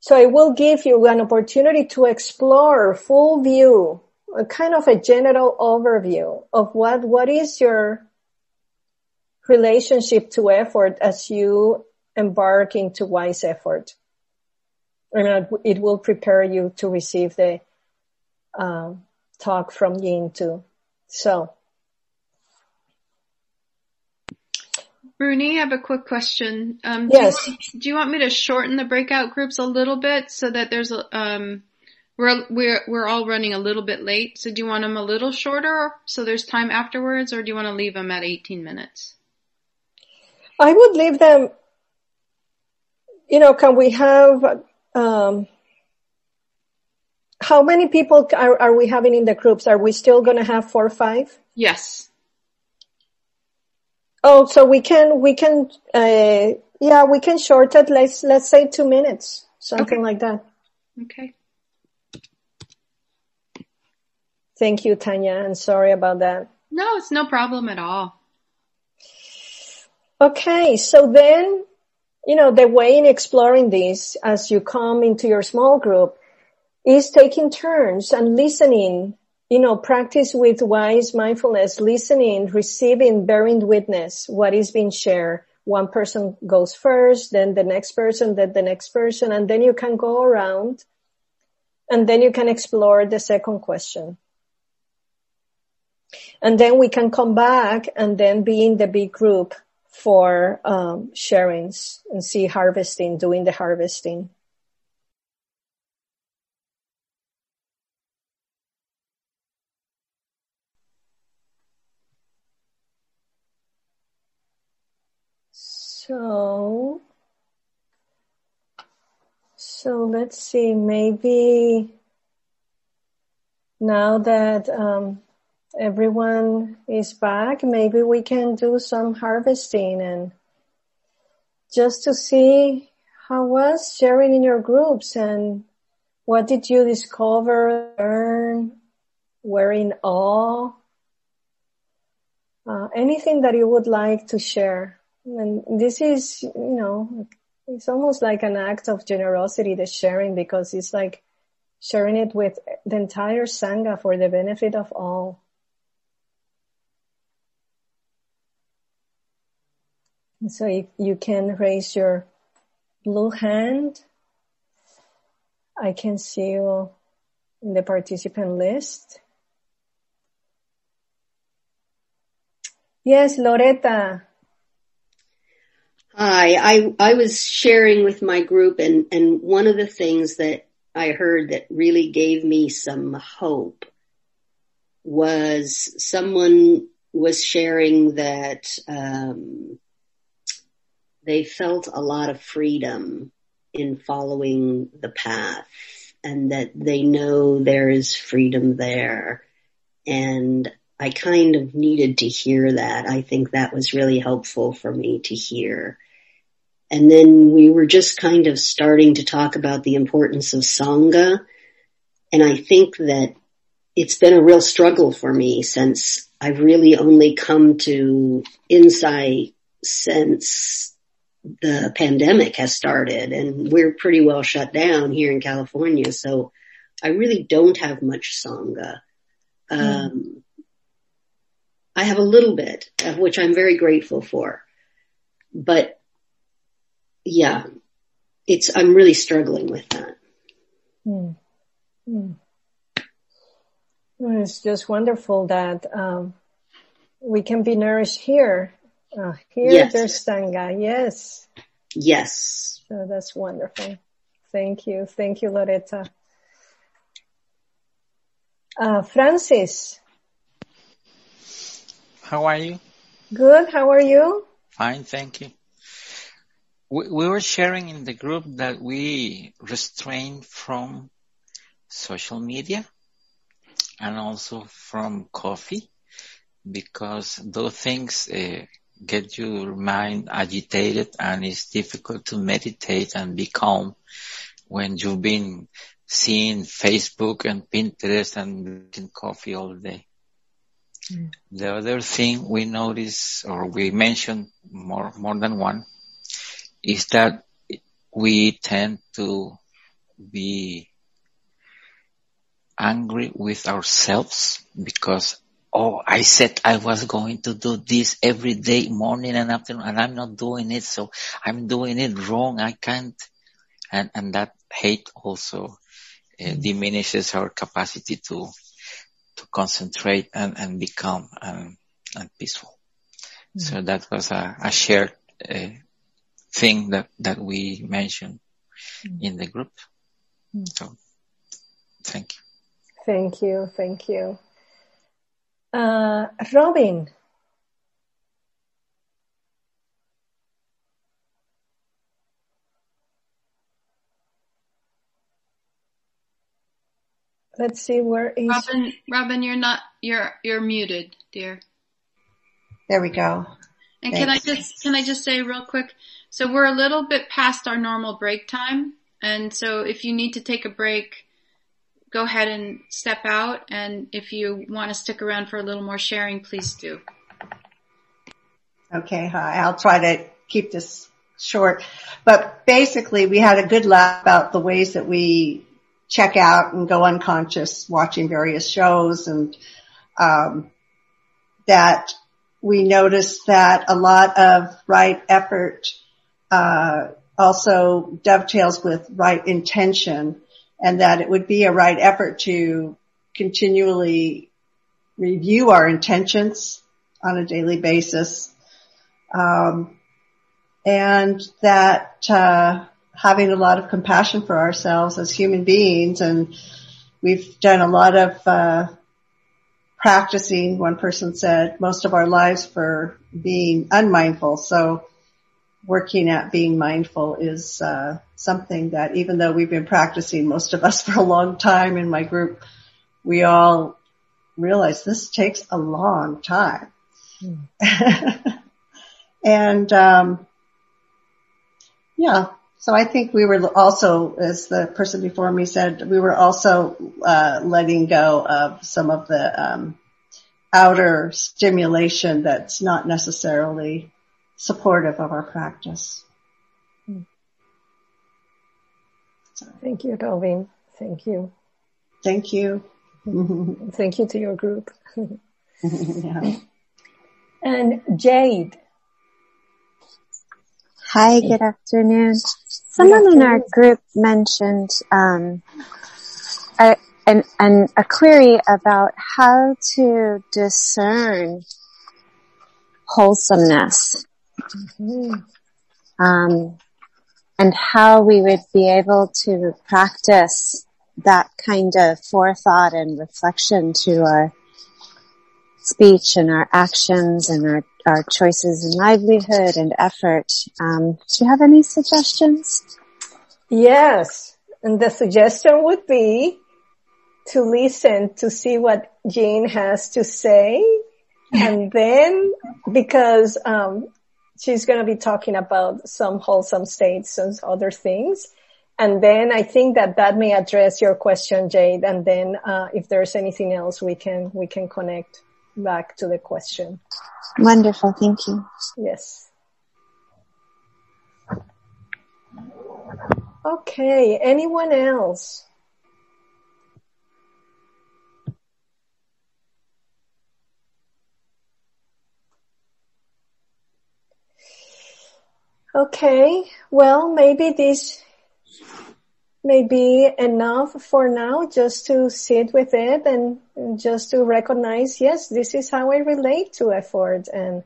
So it will give you an opportunity to explore full view, a kind of a general overview of what, what is your relationship to effort as you embark into wise effort. And it will prepare you to receive the uh, talk from Ying too. So. Bruni, I have a quick question. Um, yes. Do you, want, do you, want, me to shorten the breakout groups a little bit so that there's a, um, we're, we're, we're all running a little bit late. So do you want them a little shorter so there's time afterwards or do you want to leave them at 18 minutes? I would leave them, you know, can we have, um, how many people are, are we having in the groups? Are we still going to have four or five? Yes. Oh, so we can, we can, uh, yeah, we can short it. Let's, let's say two minutes, something okay. like that. Okay. Thank you, Tanya. I'm sorry about that. No, it's no problem at all. Okay. So then, you know, the way in exploring this as you come into your small group is taking turns and listening, you know, practice with wise mindfulness, listening, receiving, bearing witness, what is being shared. One person goes first, then the next person, then the next person, and then you can go around and then you can explore the second question. And then we can come back and then be in the big group for um, sharings and see harvesting, doing the harvesting. So, so let's see, maybe now that um, everyone is back, maybe we can do some harvesting and just to see how was sharing in your groups and what did you discover, learn, were in awe, uh, anything that you would like to share. And this is, you know, it's almost like an act of generosity, the sharing, because it's like sharing it with the entire Sangha for the benefit of all. And so if you can raise your blue hand, I can see you in the participant list. Yes, Loretta. Hi, I, I was sharing with my group and, and one of the things that I heard that really gave me some hope was someone was sharing that, um, they felt a lot of freedom in following the path and that they know there is freedom there. And I kind of needed to hear that. I think that was really helpful for me to hear. And then we were just kind of starting to talk about the importance of Sangha. And I think that it's been a real struggle for me since I've really only come to insight since the pandemic has started and we're pretty well shut down here in California. So I really don't have much Sangha. Um, mm. I have a little bit of which I'm very grateful for, but yeah, it's, I'm really struggling with that. Hmm. Hmm. Well, it's just wonderful that, um, we can be nourished here. Uh, here yes. there's Sangha. Yes. Yes. So that's wonderful. Thank you. Thank you, Loretta. Uh, Francis. How are you? Good. How are you? Fine. Thank you we, we were sharing in the group that we restrain from social media and also from coffee because those things uh, get your mind agitated and it's difficult to meditate and be calm when you've been seeing Facebook and Pinterest and drinking coffee all day. Mm. The other thing we notice or we mentioned more, more than one is that we tend to be angry with ourselves because oh, I said I was going to do this every day, morning and afternoon, and I'm not doing it, so I'm doing it wrong. I can't. And, and that hate also uh, diminishes our capacity to, to concentrate and, and become and, and peaceful. Mm-hmm. So that was a, a shared uh, thing that, that we mentioned mm-hmm. in the group. Mm-hmm. So thank you. Thank you. Thank you. Uh, Robin. Let's see where is Robin. Robin, you're not. You're you're muted, dear. There we go. And Thanks. can I just can I just say real quick? So we're a little bit past our normal break time, and so if you need to take a break, go ahead and step out. And if you want to stick around for a little more sharing, please do. Okay, hi. I'll try to keep this short. But basically, we had a good laugh about the ways that we check out and go unconscious watching various shows and um, that we noticed that a lot of right effort uh, also dovetails with right intention and that it would be a right effort to continually review our intentions on a daily basis. Um, and that uh, having a lot of compassion for ourselves as human beings and we've done a lot of uh, practicing one person said most of our lives for being unmindful so working at being mindful is uh, something that even though we've been practicing most of us (laughs) for a long time in my group, we all realize this takes a long time. Mm. (laughs) and um, yeah, so I think we were also, as the person before me said, we were also uh, letting go of some of the um, outer stimulation that's not necessarily supportive of our practice. Thank you, Calvin. Thank you. Thank you. (laughs) Thank you to your group. (laughs) yeah. And Jade. Hi, good afternoon. Someone in our group mentioned um, a, an, an, a query about how to discern wholesomeness mm-hmm. um, and how we would be able to practice that kind of forethought and reflection to our speech and our actions and our, our choices in livelihood and effort. Um, do you have any suggestions? Yes. And the suggestion would be to listen to see what Jane has to say. (laughs) and then because um, she's going to be talking about some wholesome states and other things. And then I think that that may address your question, Jade. And then, uh, if there's anything else, we can, we can connect back to the question. Wonderful. Thank you. Yes. Okay. Anyone else? Okay, well, maybe this may be enough for now just to sit with it and, just to recognize, yes, this is how I relate to effort and,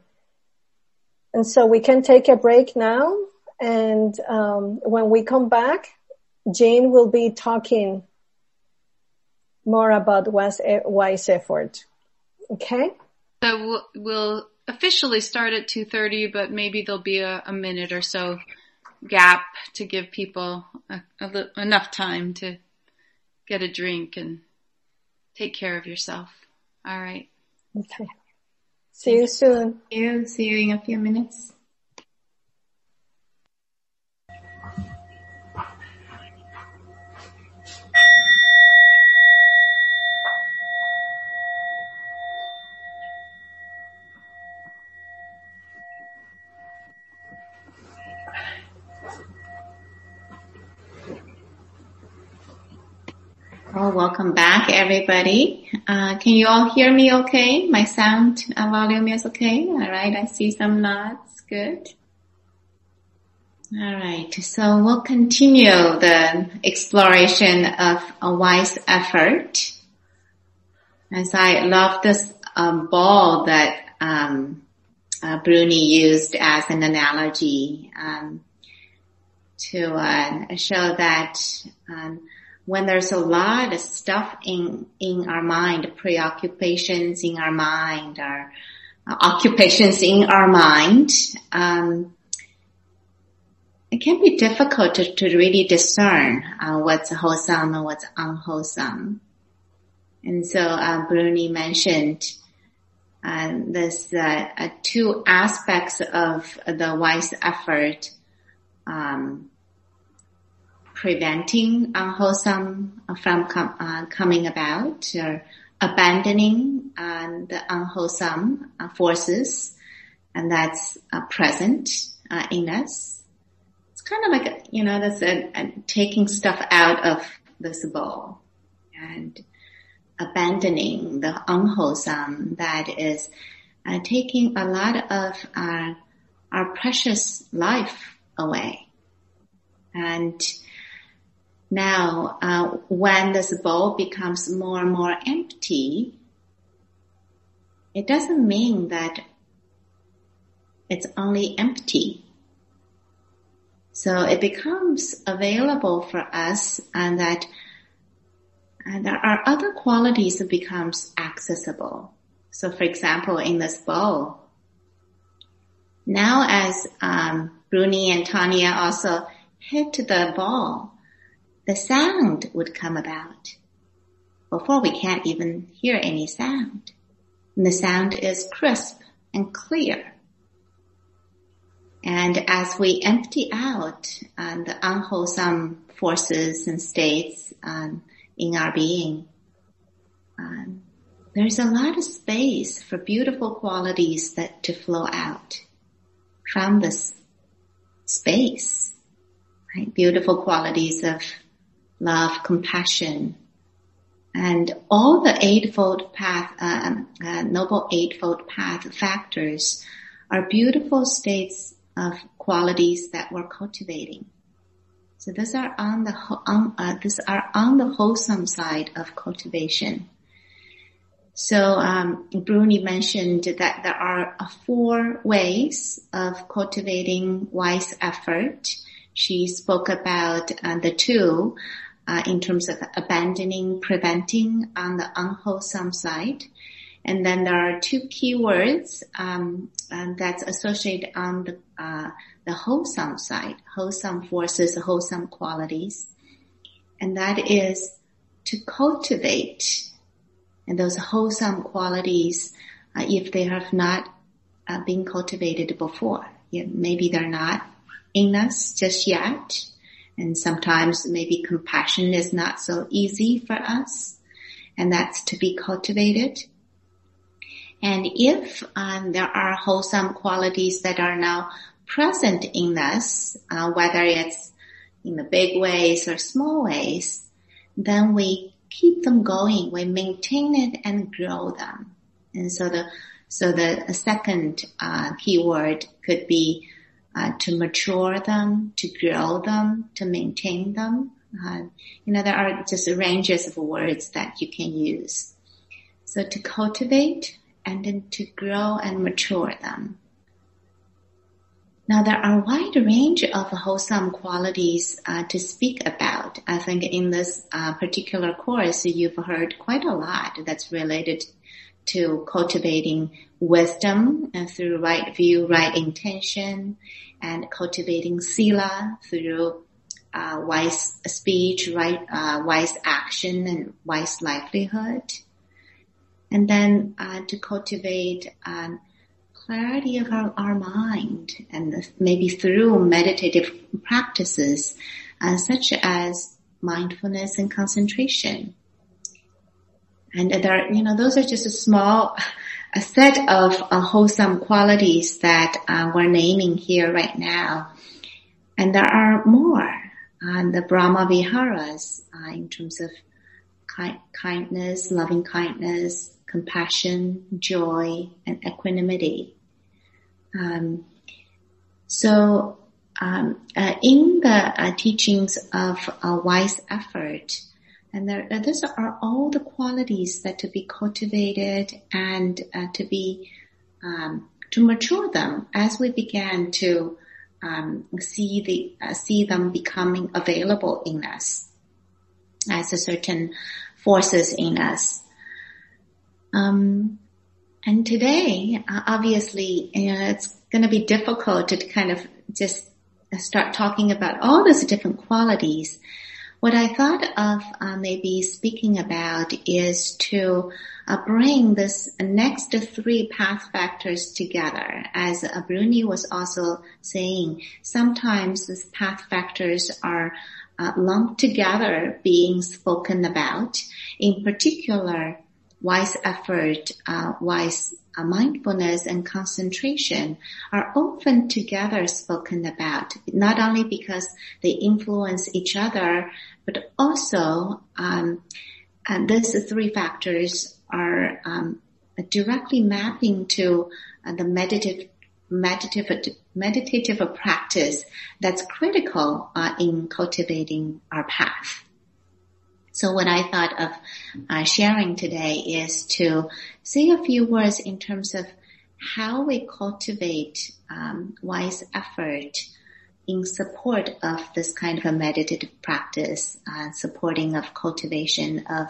and so we can take a break now and um, when we come back, Jane will be talking more about wise, effort. Okay? So we'll, we'll officially start at 2.30, but maybe there'll be a, a minute or so gap to give people a, a, enough time to get a drink and take care of yourself. All right. Okay. See you soon. See you. See you in a few minutes. Everybody. Uh, can you all hear me okay? My sound uh, volume is okay? All right, I see some nods. Good. All right, so we'll continue the exploration of a wise effort. As I love this um, ball that um, uh, Bruni used as an analogy um, to uh, show that um, when there's a lot of stuff in in our mind, preoccupations in our mind, our uh, occupations in our mind, um, it can be difficult to, to really discern uh, what's wholesome and what's unwholesome. And so uh, Bruni mentioned uh, this uh, two aspects of the wise effort. Um, preventing unwholesome from com- uh, coming about or abandoning uh, the unwholesome uh, forces and that's uh, present uh, in us. It's kind of like, a, you know, that's a, a taking stuff out of this bowl and abandoning the unwholesome that is uh, taking a lot of our, our precious life away. And now, uh, when this bowl becomes more and more empty, it doesn't mean that it's only empty. So it becomes available for us and that and there are other qualities that becomes accessible. So for example, in this bowl, now as um, Bruni and Tanya also hit the ball, the sound would come about. Before we can't even hear any sound. And the sound is crisp and clear. And as we empty out um, the unwholesome forces and states um, in our being, um, there's a lot of space for beautiful qualities that to flow out from this space. Right? Beautiful qualities of love, compassion, and all the eightfold path, uh, uh, noble eightfold path factors are beautiful states of qualities that we're cultivating. So these are on the on, uh, these are on the wholesome side of cultivation. So um, Bruni mentioned that there are four ways of cultivating wise effort. She spoke about uh, the two uh, in terms of abandoning, preventing on the unwholesome side. And then there are two keywords um, that's associated on the uh, the wholesome side, wholesome forces, wholesome qualities, and that is to cultivate and those wholesome qualities uh, if they have not uh, been cultivated before. Yeah, maybe they're not in us just yet, and sometimes maybe compassion is not so easy for us and that's to be cultivated. And if um, there are wholesome qualities that are now present in us, uh, whether it's in the big ways or small ways, then we keep them going. We maintain it and grow them. And so the so the second uh, keyword could be uh, to mature them, to grow them, to maintain them. Uh, you know, there are just ranges of words that you can use. So to cultivate and then to grow and mature them. Now there are a wide range of wholesome qualities uh, to speak about. I think in this uh, particular course, you've heard quite a lot that's related to cultivating wisdom and through right view, right intention, and cultivating sila through uh, wise speech, right, uh, wise action, and wise livelihood. And then uh, to cultivate um, clarity of our, our mind, and maybe through meditative practices, uh, such as mindfulness and concentration. And there, you know, those are just a small a set of uh, wholesome qualities that uh, we're naming here right now. And there are more on the Brahma Viharas uh, in terms of ki- kindness, loving kindness, compassion, joy, and equanimity. Um, so um, uh, in the uh, teachings of uh, wise effort, and there, those are all the qualities that to be cultivated and uh, to be um, to mature them as we began to um, see the uh, see them becoming available in us as a certain forces in us. Um, and today, uh, obviously, you know, it's going to be difficult to kind of just start talking about all those different qualities. What I thought of uh, maybe speaking about is to uh, bring this next three path factors together. As uh, Bruni was also saying, sometimes these path factors are uh, lumped together being spoken about. In particular, wise effort, uh, wise mindfulness and concentration are often together spoken about, not only because they influence each other, but also um, these three factors are um, directly mapping to uh, the meditative meditative meditative practice that's critical uh, in cultivating our path. So what I thought of uh, sharing today is to say a few words in terms of how we cultivate um, wise effort in support of this kind of a meditative practice, uh, supporting of cultivation of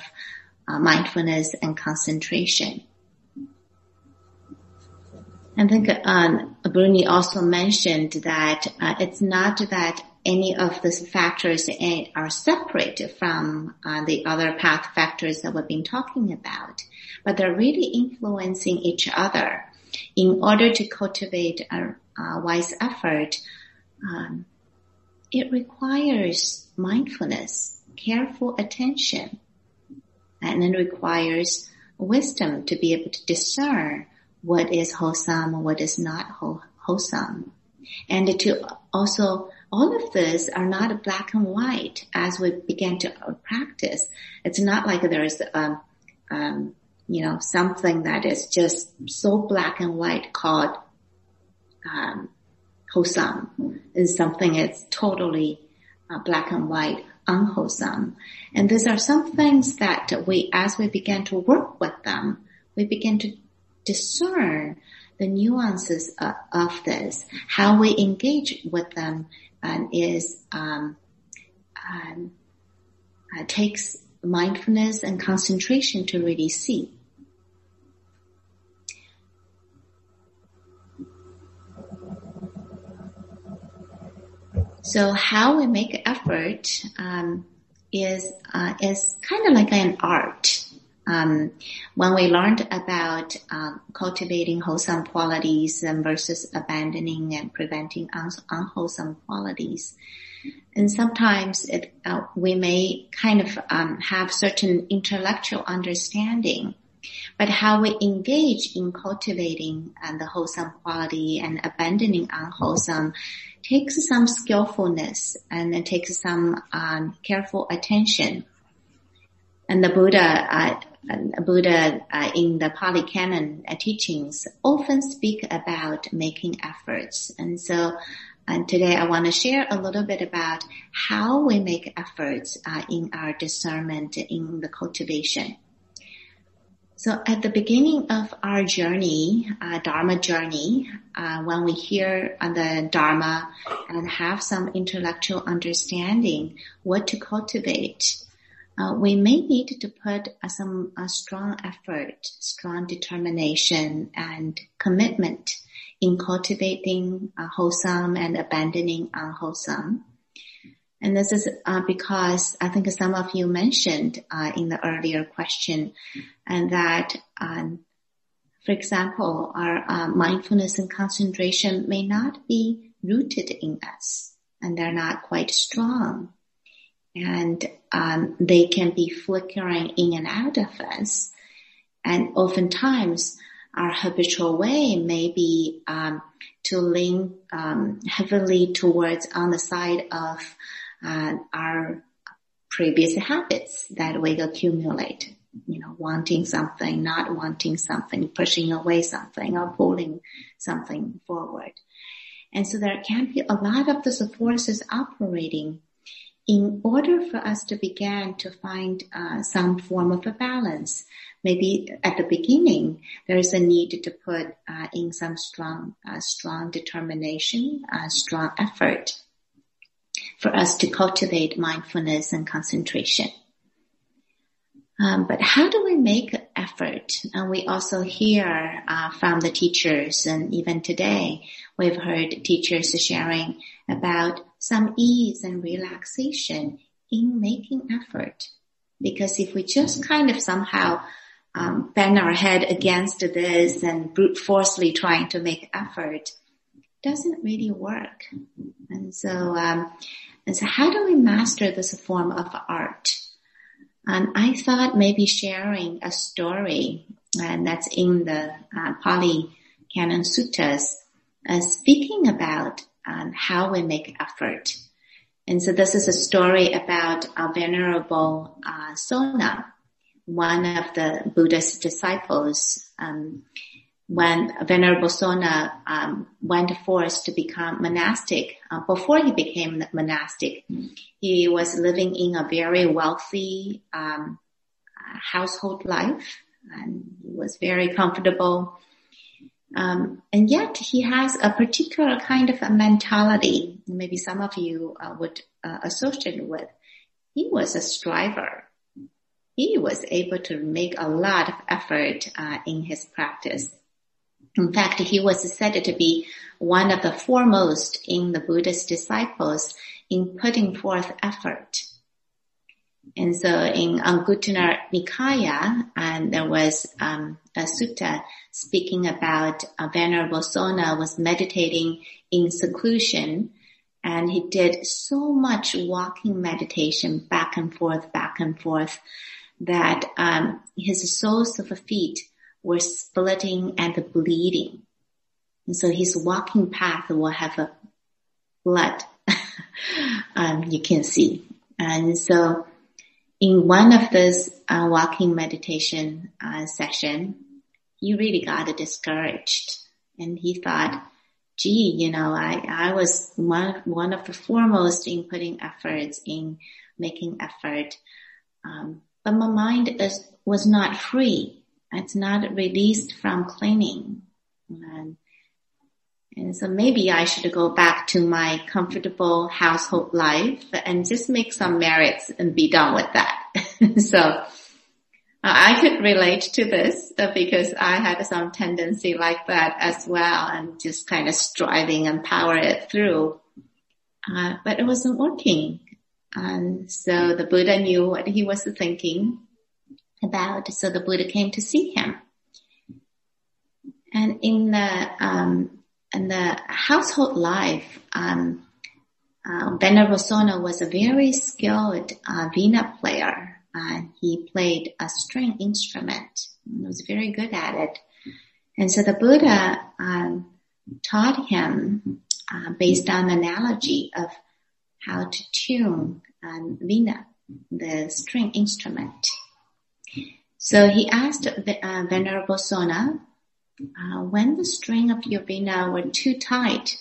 uh, mindfulness and concentration. I think um, Bruni also mentioned that uh, it's not that any of these factors are separate from uh, the other path factors that we've been talking about, but they're really influencing each other. In order to cultivate a, a wise effort, um, it requires mindfulness, careful attention, and it requires wisdom to be able to discern what is wholesome, what is not wholesome, and to also all of this are not black and white as we begin to practice. It's not like there's um, um, you know something that is just so black and white called um, wholesome, and something that's totally uh, black and white unwholesome. And these are some things that we, as we begin to work with them, we begin to discern the nuances of, of this, how we engage with them and is um, um, uh, takes mindfulness and concentration to really see. So how we make effort um, is uh, is kind of like an art. Um, when we learned about um, cultivating wholesome qualities versus abandoning and preventing un- unwholesome qualities, and sometimes it, uh, we may kind of um, have certain intellectual understanding, but how we engage in cultivating uh, the wholesome quality and abandoning unwholesome takes some skillfulness and it takes some um, careful attention. And the Buddha, uh, Buddha uh, in the Pali Canon uh, teachings often speak about making efforts. And so and today I want to share a little bit about how we make efforts uh, in our discernment in the cultivation. So at the beginning of our journey, uh, Dharma journey, uh, when we hear the Dharma and have some intellectual understanding what to cultivate, uh, we may need to put some strong effort, strong determination, and commitment in cultivating wholesome and abandoning unwholesome. And this is uh, because I think some of you mentioned uh, in the earlier question, and that, um, for example, our uh, mindfulness and concentration may not be rooted in us, and they're not quite strong, and um, they can be flickering in and out of us, and oftentimes our habitual way may be um, to lean um, heavily towards on the side of uh, our previous habits that we accumulate. You know, wanting something, not wanting something, pushing away something, or pulling something forward. And so there can be a lot of those forces operating in order for us to begin to find uh, some form of a balance. Maybe at the beginning, there is a need to put uh, in some strong, uh, strong determination, uh, strong effort for us to cultivate mindfulness and concentration. Um, but how do we make effort? And we also hear uh, from the teachers, and even today, we've heard teachers sharing about some ease and relaxation in making effort. Because if we just kind of somehow um, bend our head against this and brute forcefully trying to make effort, doesn't really work. And so, um, and so, how do we master this form of art? And I thought maybe sharing a story, and that's in the uh, Pali Canon Suttas, uh, speaking about um, how we make effort. And so this is a story about a venerable uh, Sona, one of the Buddha's disciples. Um, when Venerable Sona um, went forth to become monastic, uh, before he became monastic, he was living in a very wealthy um, household life, and he was very comfortable. Um, and yet he has a particular kind of a mentality. Maybe some of you uh, would uh, associate with. He was a striver. He was able to make a lot of effort uh, in his practice. In fact, he was said to be one of the foremost in the Buddhist disciples in putting forth effort. And so in Anguttara Nikaya, and there was um, a sutta speaking about a venerable Sona was meditating in seclusion, and he did so much walking meditation back and forth, back and forth, that um, his soles of feet were splitting and bleeding. And so his walking path will have a blood (laughs) um, you can see. And so in one of those uh, walking meditation uh, session, he really got discouraged and he thought, gee, you know, I, I was one, one of the foremost in putting efforts in making effort. Um, but my mind is, was not free. It's not released from clinging. And and so maybe I should go back to my comfortable household life and just make some merits and be done with that. (laughs) so uh, I could relate to this uh, because I had some tendency like that as well and just kind of striving and power it through. Uh, but it wasn't working. And so the Buddha knew what he was thinking about. So the Buddha came to see him. And in the, um, in the household life, um, uh, Venerable was a very skilled uh, Veena player. Uh, he played a string instrument. He was very good at it. And so the Buddha um, taught him uh, based on analogy of how to tune um, Veena, the string instrument. So he asked uh, Venerable Sona uh, when the string of your veena were too tight,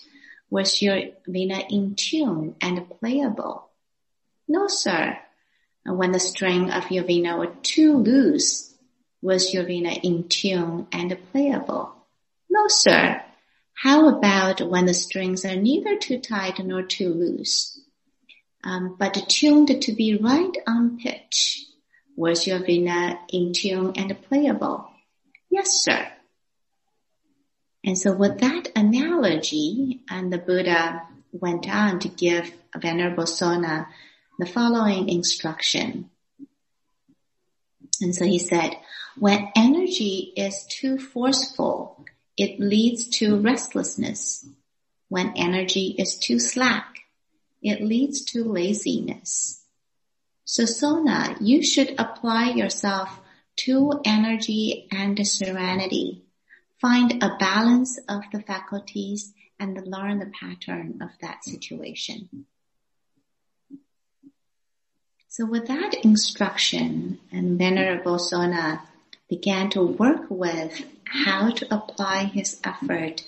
was your veena in tune and playable? No, sir. When the string of your veena were too loose, was your veena in tune and playable? No, sir. How about when the strings are neither too tight nor too loose, um, but tuned to be right on pitch? Was your vina in tune and playable? Yes, sir. And so with that analogy, and the Buddha went on to give Venerable Sona the following instruction. And so he said, when energy is too forceful, it leads to restlessness. When energy is too slack, it leads to laziness. So Sona, you should apply yourself to energy and serenity find a balance of the faculties and learn the pattern of that situation. So with that instruction, and Venerable Sona began to work with how to apply his effort,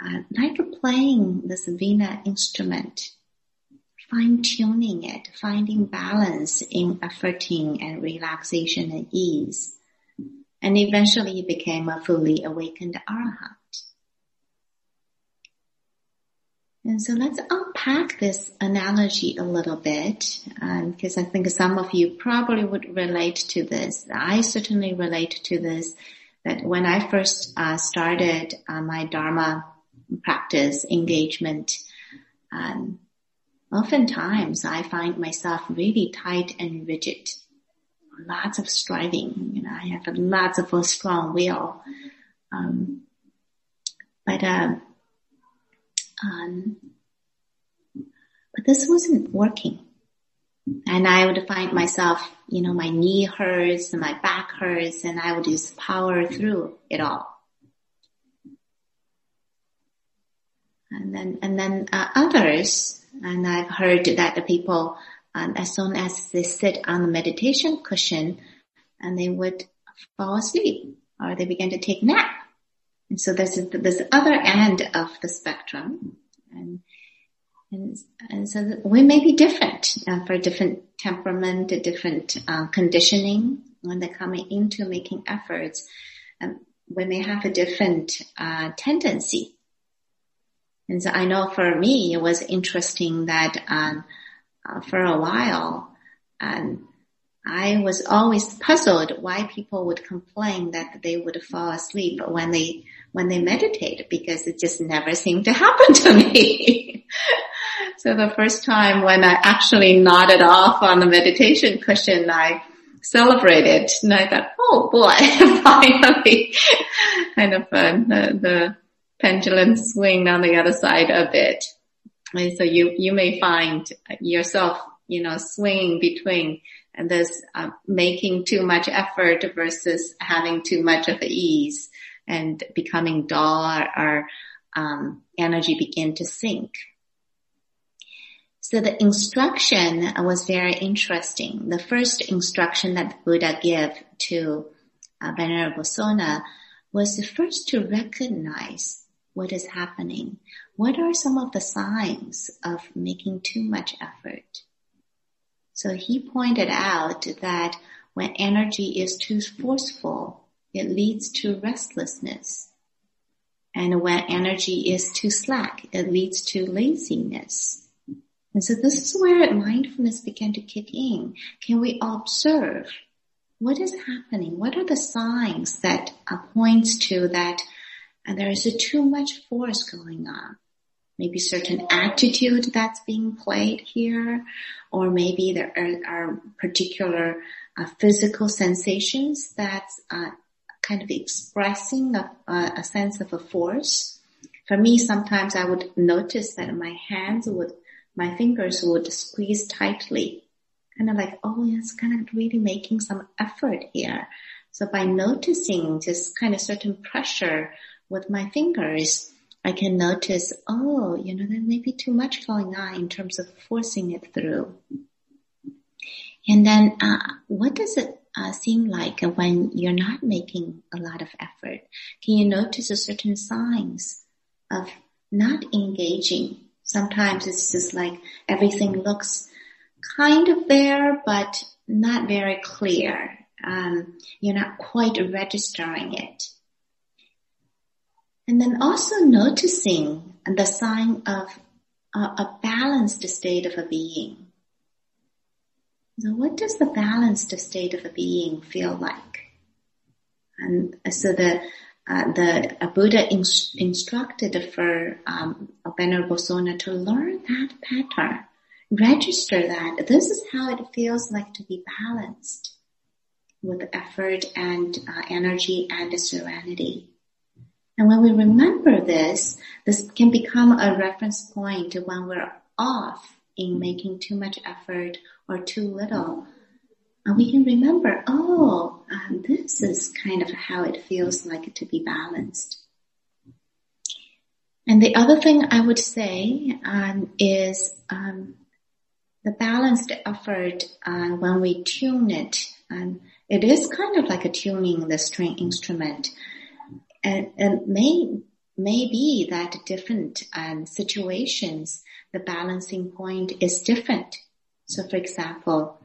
uh, like playing this Veena instrument, fine tuning it, finding balance in efforting and relaxation and ease. And eventually he became a fully awakened arahant. And so let's unpack this analogy a little bit, because um, I think some of you probably would relate to this. I certainly relate to this. That when I first uh, started uh, my Dharma practice engagement, um, oftentimes I find myself really tight and rigid. Lots of striving, you know, I have lots of a strong will. Um, but uh, um, but this wasn't working. And I would find myself, you know, my knee hurts and my back hurts and I would just power through it all. And then, and then uh, others, and I've heard that the people, um, as soon as they sit on the meditation cushion, and they would fall asleep or they begin to take nap. And so there's this other end of the spectrum. And, and, and so we may be different uh, for different temperament, different uh, conditioning when they're coming into making efforts. Um, we may have a different uh, tendency. And so I know for me, it was interesting that um, uh, for a while, um, I was always puzzled why people would complain that they would fall asleep when they when they meditate because it just never seemed to (laughs) happen to me. (laughs) so the first time when I actually nodded off on the meditation cushion, I celebrated and I thought, oh boy, (laughs) finally kind of uh, the, the pendulum swing on the other side a bit. And so you, you may find yourself, you know, swinging between and this uh, making too much effort versus having too much of the ease and becoming dull, our, um, energy begin to sink. So the instruction was very interesting. The first instruction that the Buddha gave to uh, Venerable Sona was first to recognize what is happening. What are some of the signs of making too much effort? So he pointed out that when energy is too forceful, it leads to restlessness. And when energy is too slack, it leads to laziness. And so this is where mindfulness began to kick in. Can we observe what is happening? What are the signs that points to that and there is too much force going on? Maybe certain attitude that's being played here, or maybe there are, are particular uh, physical sensations that's uh, kind of expressing a, a sense of a force. For me, sometimes I would notice that my hands would, my fingers would squeeze tightly. Kind of like, oh, it's kind of really making some effort here. So by noticing just kind of certain pressure with my fingers, I can notice, oh, you know, there may be too much going on in terms of forcing it through. And then, uh, what does it uh, seem like when you're not making a lot of effort? Can you notice a certain signs of not engaging? Sometimes it's just like everything looks kind of there, but not very clear. Um, you're not quite registering it. And then also noticing the sign of a, a balanced state of a being. So what does the balanced state of a being feel like? And so the uh, the Buddha in- instructed for um, a Venerable Sona to learn that pattern, register that. This is how it feels like to be balanced with effort and uh, energy and serenity. And when we remember this, this can become a reference point when we're off in making too much effort or too little. And we can remember, oh, um, this is kind of how it feels like to be balanced. And the other thing I would say um, is um, the balanced effort, uh, when we tune it, and it is kind of like a tuning the string instrument. And it may, may be that different um, situations, the balancing point is different. So for example,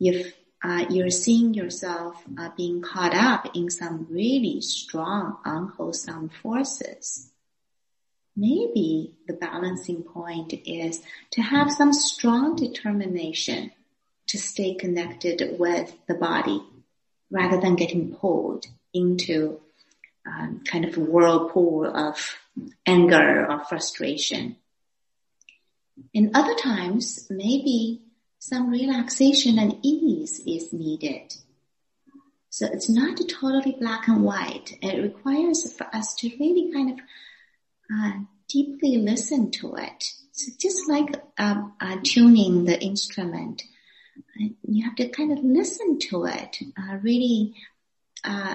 if uh, you're seeing yourself uh, being caught up in some really strong, unwholesome forces, maybe the balancing point is to have some strong determination to stay connected with the body rather than getting pulled into um, kind of whirlpool of anger or frustration. In other times, maybe some relaxation and ease is needed. So it's not totally black and white. It requires for us to really kind of uh, deeply listen to it. So just like um, uh, tuning the instrument, uh, you have to kind of listen to it, uh, really uh, uh,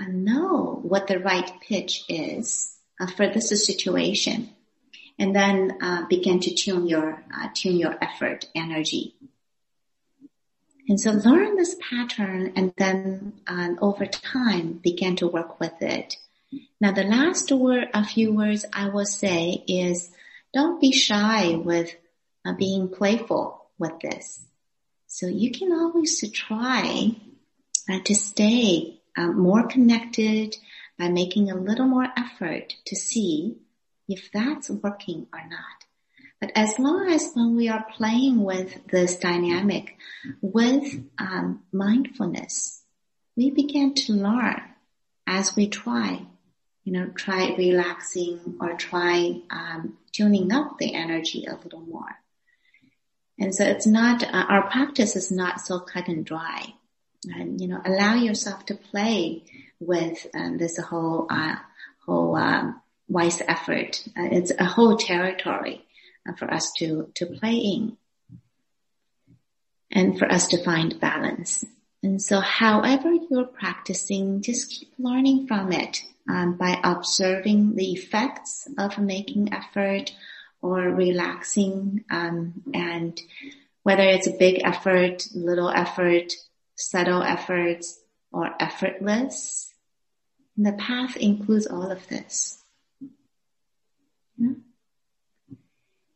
Uh, know what the right pitch is uh, for this situation, and then uh, begin to tune your tune your effort, energy. And so learn this pattern and then over time begin to work with it. Now the last word, a few words I will say is don't be shy with uh, being playful with this. So you can always try uh, to stay uh, more connected by making a little more effort to see if that's working or not. But as long as when we are playing with this dynamic with um, mindfulness, we begin to learn as we try you know, try relaxing or try um, tuning up the energy a little more. And so it's not, uh, our practice is not so cut and dry. And, you know, allow yourself to play with um, this whole, uh, whole, um, wise effort. Uh, it's a whole territory uh, for us to, to play in and for us to find balance. And so however you're practicing, just keep learning from it um, by observing the effects of making effort or relaxing um, and whether it's a big effort, little effort, subtle efforts, or effortless. the path includes all of this. Yeah.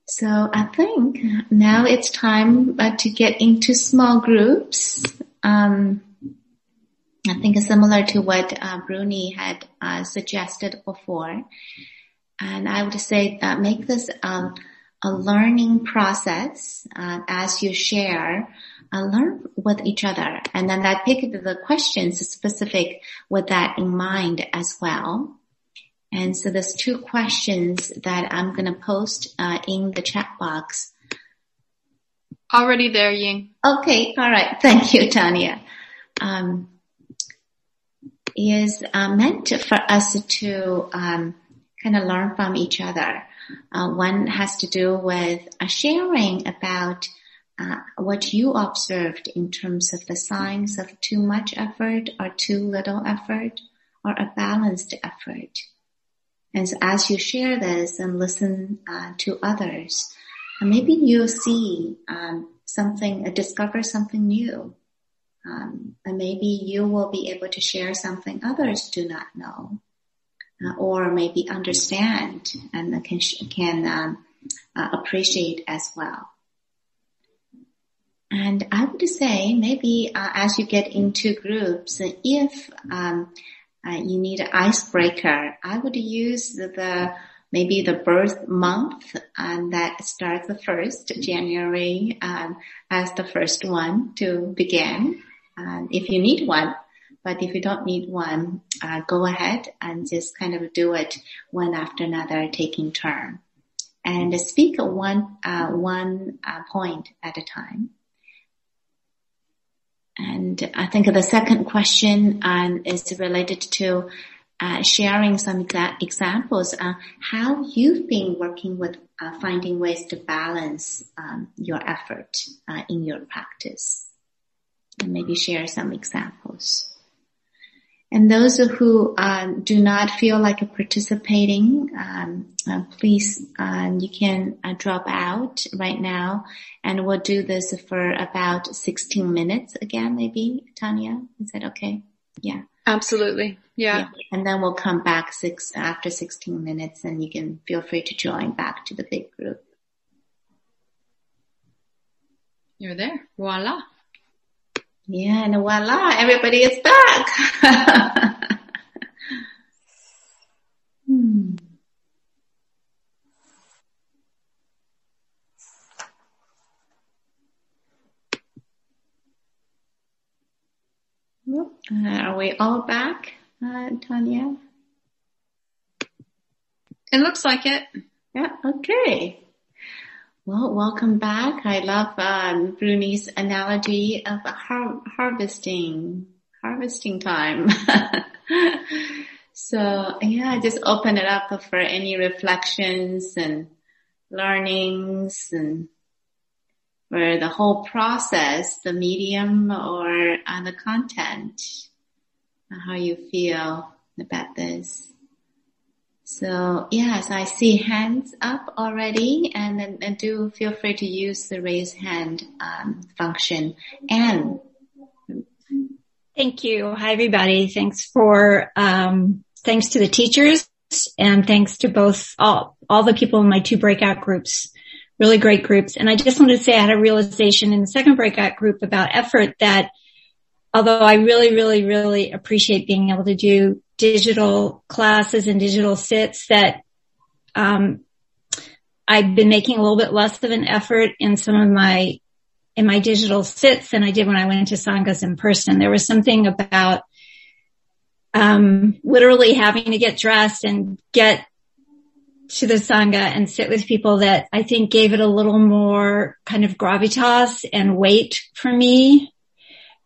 So I think now it's time uh, to get into small groups. Um, I think it's similar to what uh, Bruni had uh, suggested before. And I would say that make this um, a learning process uh, as you share, uh, learn with each other. And then I pick the questions specific with that in mind as well. And so there's two questions that I'm going to post uh, in the chat box. Already there, Ying. Okay, all right. (laughs) Thank you, Tanya. Um, is uh, meant for us to um, kind of learn from each other. Uh, one has to do with uh, sharing about uh, what you observed in terms of the signs of too much effort or too little effort or a balanced effort. And so as you share this and listen uh, to others, uh, maybe you'll see um, something, discover something new um, and maybe you will be able to share something others do not know, uh, or maybe understand and can can um, uh, appreciate as well. And I would say maybe uh, as you get into groups, if um, uh, you need an icebreaker, I would use the, the maybe the birth month and that starts the first January um, as the first one to begin. And if you need one, but if you don't need one, uh, go ahead and just kind of do it one after another, taking turn, and speak one uh, one uh, point at a time. And I think the second question um, is related to uh, sharing some exa- examples of how you've been working with uh, finding ways to balance um, your effort uh, in your practice and maybe share some examples. And those who um, do not feel like participating, um, uh, please, um, you can uh, drop out right now, and we'll do this for about 16 minutes again, maybe. Tanya, is that okay? Yeah. Absolutely. Yeah. yeah. And then we'll come back six after 16 minutes, and you can feel free to join back to the big group. You're there. Voila. Yeah, and voila, everybody is back. (laughs) hmm. Uh, are we all back, uh, Tanya? It looks like it. Yeah, okay. Well, welcome back. I love um, Bruni's analogy of har- harvesting, harvesting time. (laughs) so yeah, just open it up for any reflections and learnings and for the whole process, the medium or uh, the content, how you feel about this. So yes, I see hands up already, and, and, and do feel free to use the raise hand um, function. And thank you. Hi everybody. Thanks for um, thanks to the teachers and thanks to both all all the people in my two breakout groups. Really great groups. And I just wanted to say I had a realization in the second breakout group about effort that although I really, really, really appreciate being able to do digital classes and digital sits that, um, I've been making a little bit less of an effort in some of my, in my digital sits than I did when I went to Sanghas in person. There was something about, um, literally having to get dressed and get to the Sangha and sit with people that I think gave it a little more kind of gravitas and weight for me.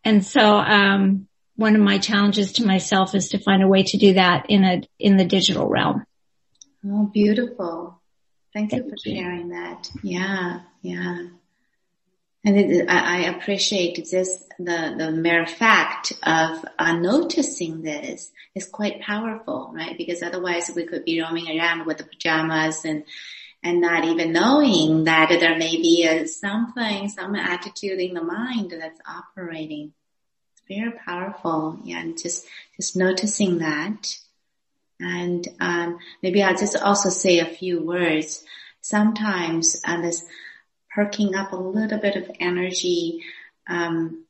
And so, um, one of my challenges to myself is to find a way to do that in a, in the digital realm. Oh, beautiful. Thank, Thank you for you. sharing that. Yeah. Yeah. And it, I, appreciate just the, the mere fact of uh, noticing this is quite powerful, right? Because otherwise we could be roaming around with the pajamas and, and not even knowing that there may be a, something, some attitude in the mind that's operating very powerful. And just just noticing that, and um, maybe I'll just also say a few words. Sometimes uh, this perking up a little bit of energy, um,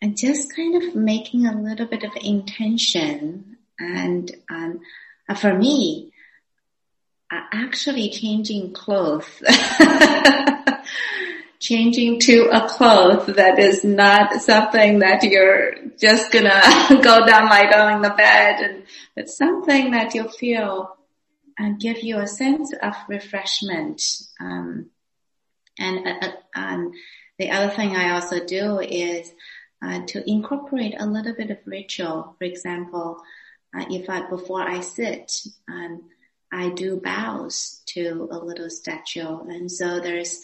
and just kind of making a little bit of intention, and um, uh, for me, uh, actually changing clothes. (laughs) changing to a cloth that is not something that you're just gonna (laughs) go down down in the bed and it's something that you'll feel and give you a sense of refreshment. Um, and, uh, um, the other thing I also do is uh, to incorporate a little bit of ritual. For example, uh, if I before I sit, um, I do bows to a little statue, and so there's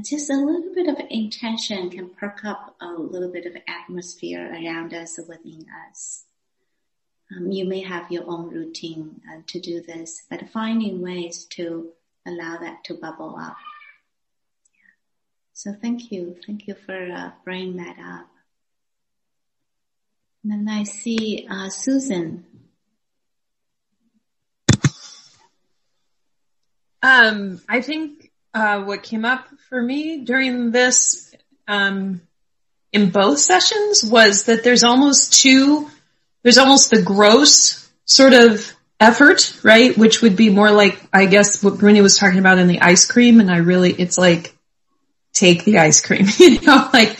just a little bit of intention can perk up a little bit of atmosphere around us within us. Um, you may have your own routine uh, to do this, but finding ways to allow that to bubble up. So thank you. Thank you for uh, bringing that up. And then I see uh, Susan. Um, I think uh, what came up for me during this um, in both sessions was that there's almost two there's almost the gross sort of effort right? Which would be more like i guess what bruni was talking about in the ice cream. And i really it's like take the ice cream (laughs) you know like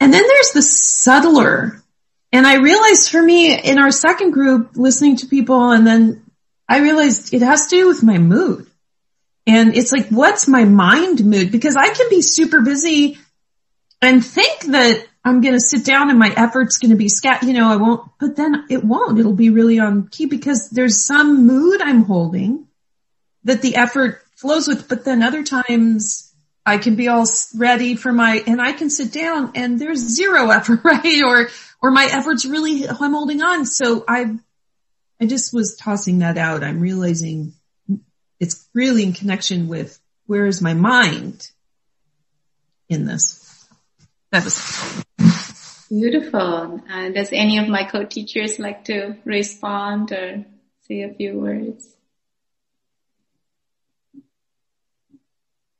and then there's the subtler. And i realized for me in our second group listening to people and then i realized it has to do with my mood and it's like, what's my mind mood? Because I can be super busy and think that I'm going to sit down and my effort's going to be scat, you know, I won't, but then it won't. It'll be really on key because there's some mood I'm holding that the effort flows with, but then other times I can be all ready for my, and I can sit down and there's zero effort, (laughs) right? Or, or my efforts really, I'm holding on. So I, I just was tossing that out. I'm realizing it's really in connection with where is my mind in this. That was beautiful. Uh, does any of my co-teachers like to respond or say a few words?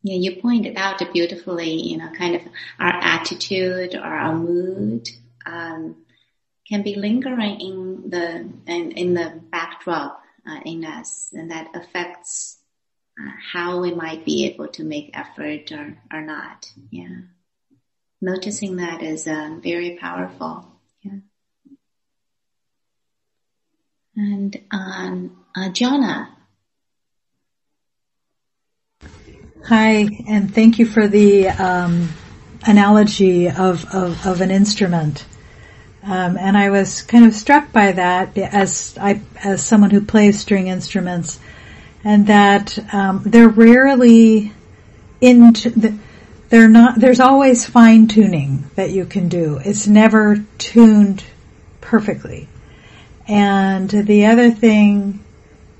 Yeah, you pointed out beautifully, you know, kind of our attitude or our mood um, can be lingering in the in, in the backdrop uh, in us, and that affects uh, how we might be able to make effort or or not. Yeah, noticing that is um, very powerful. Yeah, and um, uh, Jonah. Hi, and thank you for the um, analogy of, of, of, an instrument. Um, and I was kind of struck by that as I, as someone who plays string instruments, and that um, they're rarely into the, they're not. There's always fine tuning that you can do. It's never tuned perfectly. And the other thing,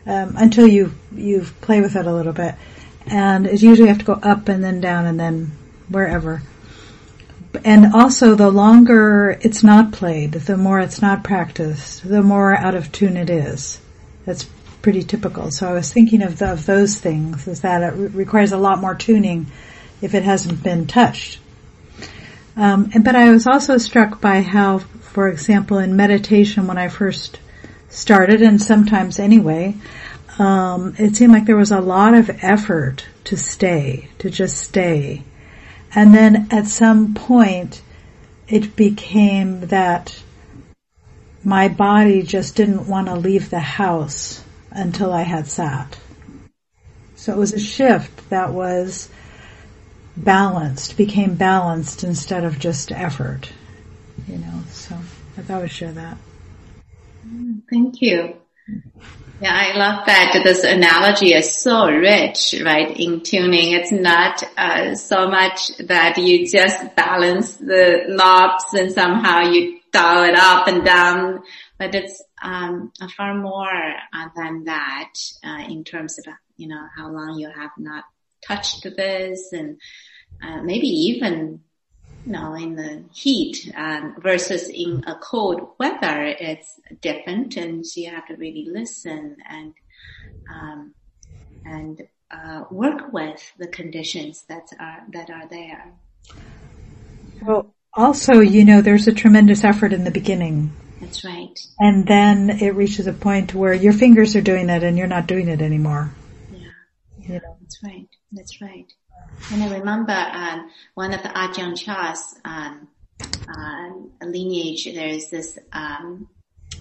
um, until you you play with it a little bit and it usually you have to go up and then down and then wherever. And also, the longer it's not played, the more it's not practiced, the more out of tune it is. That's pretty typical. So I was thinking of, the, of those things, is that it re- requires a lot more tuning if it hasn't been touched. Um, but I was also struck by how, for example, in meditation when I first started, and sometimes anyway, um, it seemed like there was a lot of effort to stay, to just stay. And then at some point, it became that my body just didn't want to leave the house until I had sat. So it was a shift that was balanced, became balanced instead of just effort. You know, so I thought I would share that. Thank you. Yeah, I love that. This analogy is so rich, right? In tuning, it's not uh, so much that you just balance the knobs and somehow you dial it up and down, but it's um, far more uh, than that uh, in terms of you know how long you have not touched this, and uh, maybe even know, in the heat um, versus in a cold weather, it's different, and so you have to really listen and um, and uh, work with the conditions that are that are there. Well, also, you know, there's a tremendous effort in the beginning. That's right. And then it reaches a point where your fingers are doing it, and you're not doing it anymore. Yeah, yeah, you know? that's right. That's right. And I remember um, one of the Ajahn Chah's um, uh, lineage. There's this um,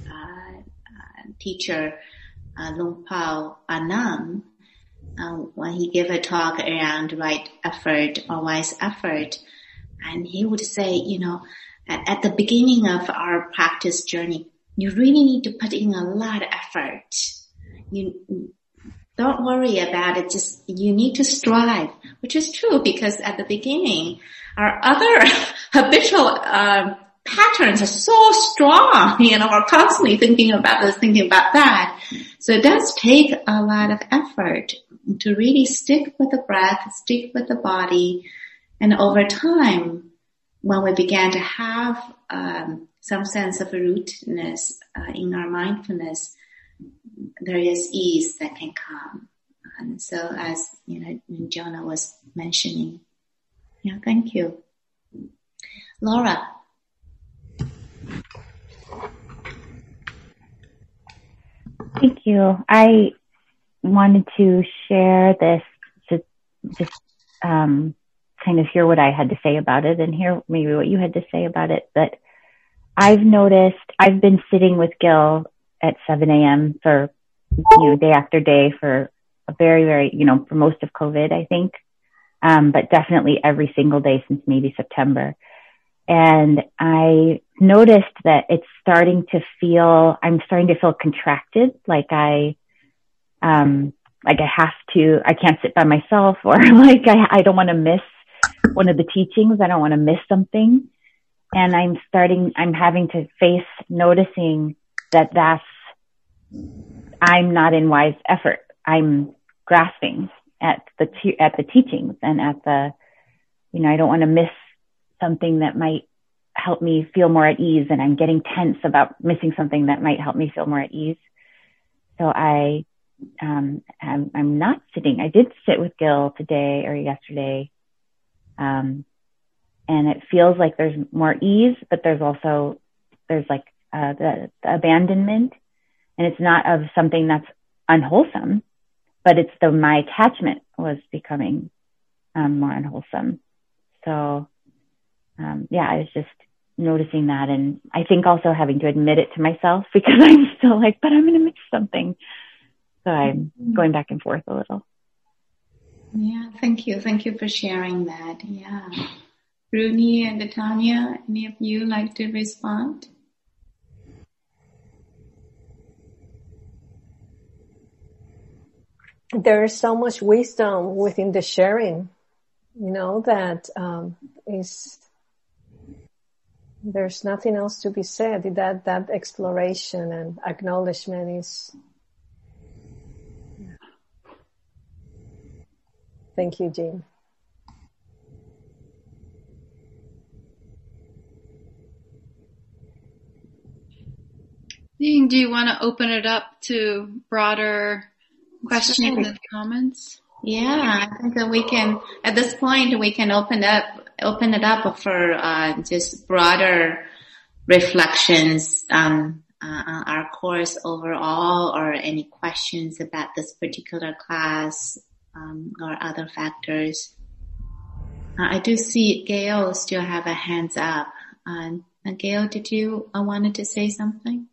uh, uh, teacher, uh, Pao Anam, uh, when he gave a talk around right effort or wise effort, and he would say, you know, at, at the beginning of our practice journey, you really need to put in a lot of effort. You don't worry about it. Just you need to strive, which is true because at the beginning, our other (laughs) habitual uh, patterns are so strong. (laughs) You know, we're constantly thinking about this, thinking about that. So it does take a lot of effort to really stick with the breath, stick with the body, and over time, when we began to have um, some sense of rootedness uh, in our mindfulness, is ease that can come. And so as, you know, Jonah was mentioning. Yeah, thank you. Laura. Thank you. I wanted to share this to just um, kind of hear what I had to say about it and hear maybe what you had to say about it. But I've noticed I've been sitting with Gil at 7 a.m. for, you know, day after day for a very, very, you know, for most of COVID, I think. Um, but definitely every single day since maybe September. And I noticed that it's starting to feel, I'm starting to feel contracted, like I, um, like I have to, I can't sit by myself (laughs) or like I, I don't want to miss one of the teachings. I don't want to miss something. And I'm starting, I'm having to face noticing that that's, I'm not in wise effort. I'm grasping at the, at the teachings and at the, you know, I don't want to miss something that might help me feel more at ease and I'm getting tense about missing something that might help me feel more at ease. So I, um, I'm, I'm not sitting. I did sit with Gil today or yesterday. Um, and it feels like there's more ease, but there's also, there's like, uh, the, the abandonment and it's not of something that's unwholesome, but it's the, my attachment was becoming, um, more unwholesome. So, um, yeah, I was just noticing that. And I think also having to admit it to myself (laughs) because I'm still like, but I'm going to miss something. So I'm mm-hmm. going back and forth a little. Yeah, thank you. Thank you for sharing that. Yeah. Bruni and Tanya, any of you like to respond? There is so much wisdom within the sharing, you know, that um, is there's nothing else to be said. That that exploration and acknowledgement is. Thank you, Jean. Jean, do you want to open it up to broader questions and comments? Yeah, I think that we can, at this point, we can open up, open it up for, uh, just broader reflections, um, uh, on our course overall or any questions about this particular class, um, or other factors. Uh, I do see Gail still have a hands up. Uh, Gail, did you uh, wanted to say something?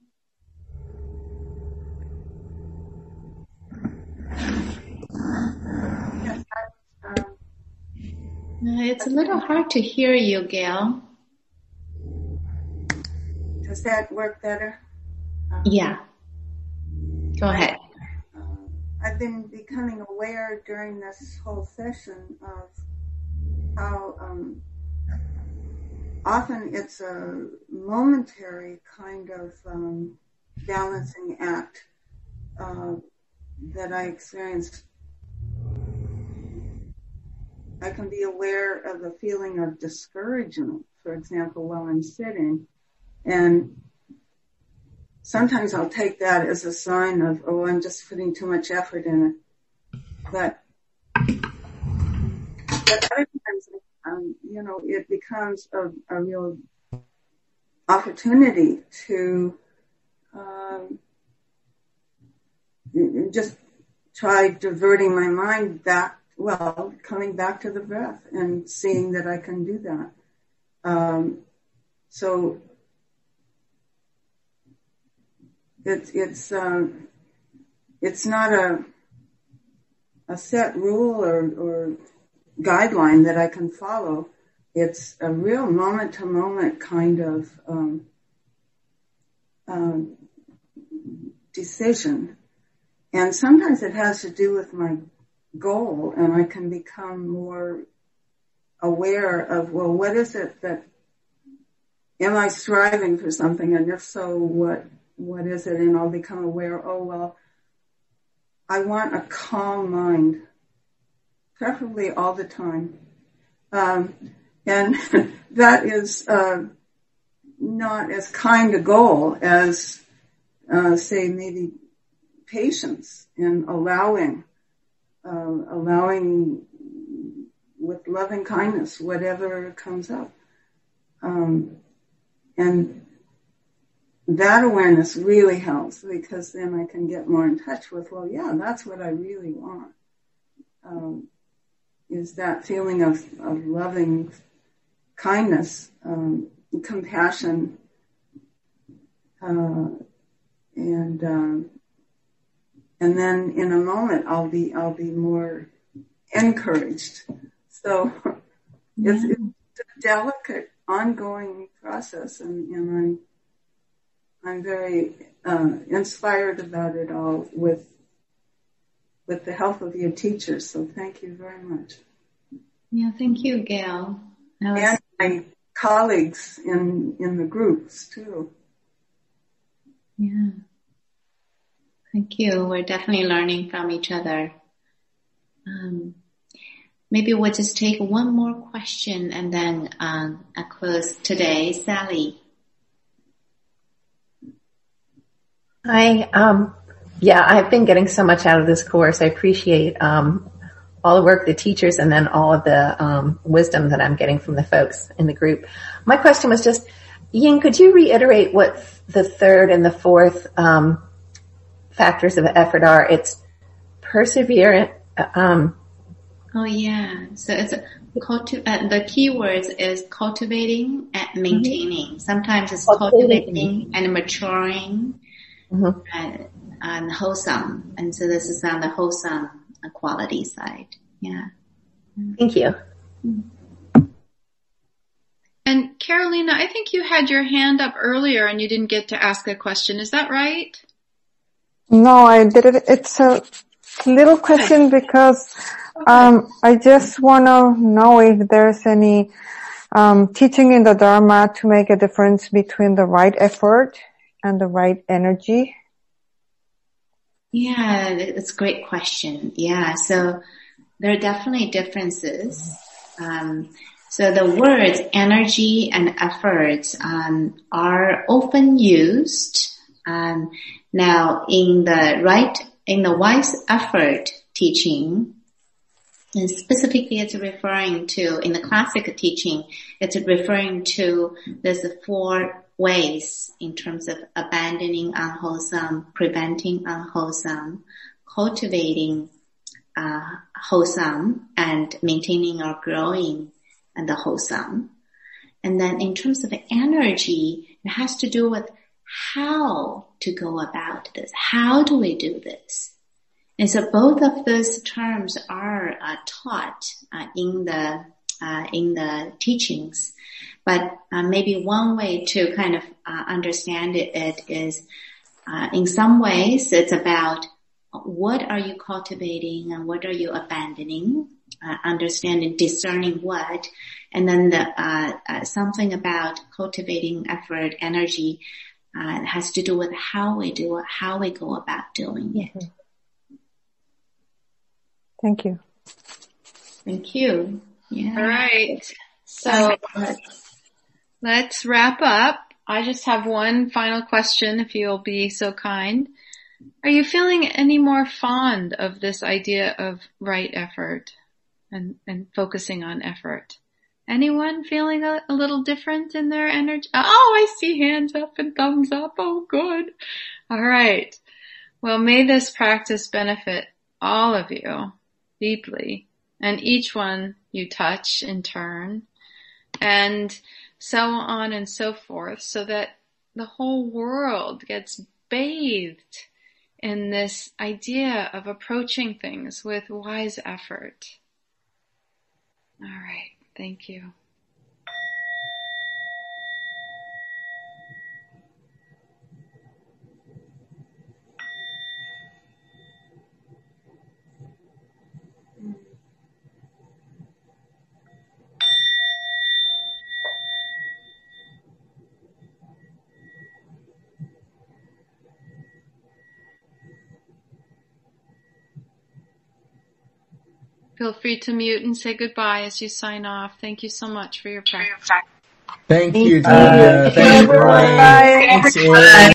It's a little hard to hear you, Gail. Does that work better? Um, yeah. Go ahead. Uh, I've been becoming aware during this whole session of how um, often it's a momentary kind of um, balancing act uh, that I experience I can be aware of a feeling of discouragement, for example, while I'm sitting. And sometimes I'll take that as a sign of, oh, I'm just putting too much effort in it. But, but other times, um, you know, it becomes a, a real opportunity to um, just try diverting my mind back well, coming back to the breath and seeing that I can do that. Um, so it's it's um, it's not a a set rule or, or guideline that I can follow. It's a real moment to moment kind of um, um, decision, and sometimes it has to do with my goal and I can become more aware of, well, what is it that, am I striving for something? And if so, what, what is it? And I'll become aware, oh, well, I want a calm mind, preferably all the time. Um, and (laughs) that is, uh, not as kind a goal as, uh, say maybe patience and allowing uh, allowing with loving kindness whatever comes up. Um, and that awareness really helps because then I can get more in touch with, well, yeah, that's what I really want. Um, is that feeling of, of loving kindness, um, compassion, uh, and um, and then in a moment I'll be I'll be more encouraged. So it's, it's a delicate, ongoing process, and, and I'm I'm very uh, inspired about it all with with the help of your teachers. So thank you very much. Yeah, thank you, Gail. Was... And my colleagues in, in the groups too. Yeah. Thank you. We're definitely learning from each other. Um, maybe we'll just take one more question and then um, I close today. Sally. Hi. Um, yeah, I've been getting so much out of this course. I appreciate um, all the work the teachers and then all of the um, wisdom that I'm getting from the folks in the group. My question was just, Ying, could you reiterate what the third and the fourth um, factors of effort are? It's perseverance. Um, oh yeah, so it's culti- uh, the keywords is cultivating and maintaining. Mm-hmm. Sometimes it's cultivating, cultivating and maturing mm-hmm. and, and wholesome. And so this is on the wholesome quality side. Yeah. Thank you. And Carolina, I think you had your hand up earlier and you didn't get to ask a question. Is that right? No, I did it. It's a little question (laughs) because um, I just want to know if there's any um, teaching in the Dharma to make a difference between the right effort and the right energy. Yeah, it's a great question. Yeah, so there are definitely differences. Um, so the words energy and effort um, are often used. Um, now, in the right, in the wise effort teaching, and specifically it's referring to, in the classic teaching, it's referring to there's four ways in terms of abandoning unwholesome, preventing unwholesome, cultivating uh, wholesome, and maintaining or growing and the wholesome. And then in terms of energy, it has to do with how to go about this. How do we do this? And so both of those terms are uh, taught uh, in the uh, in the teachings. But uh, maybe one way to kind of uh, understand it, it is, uh, in some ways, it's about what are you cultivating and what are you abandoning, understanding, discerning what, and then the something about cultivating effort, energy has to do with how we do it, how we go about doing it. Mm-hmm. Thank you. Thank you. Yeah. All right. So let's wrap up. I just have one final question if you'll be so kind. Are you feeling any more fond of this idea of right effort and, and focusing on effort? Anyone feeling a, a, little different in their energy? Oh, I see hands up and thumbs up. Oh, good. All right. Well, may this practice benefit all of you deeply and each one you touch in turn and so on and so forth so that the whole world gets bathed in this idea of approaching things with wise effort. All right. Thank you. Feel free to mute and say goodbye as you sign off. Thank you so much for your practice. Thank you, Julia. Thank you, Brian. Thanks,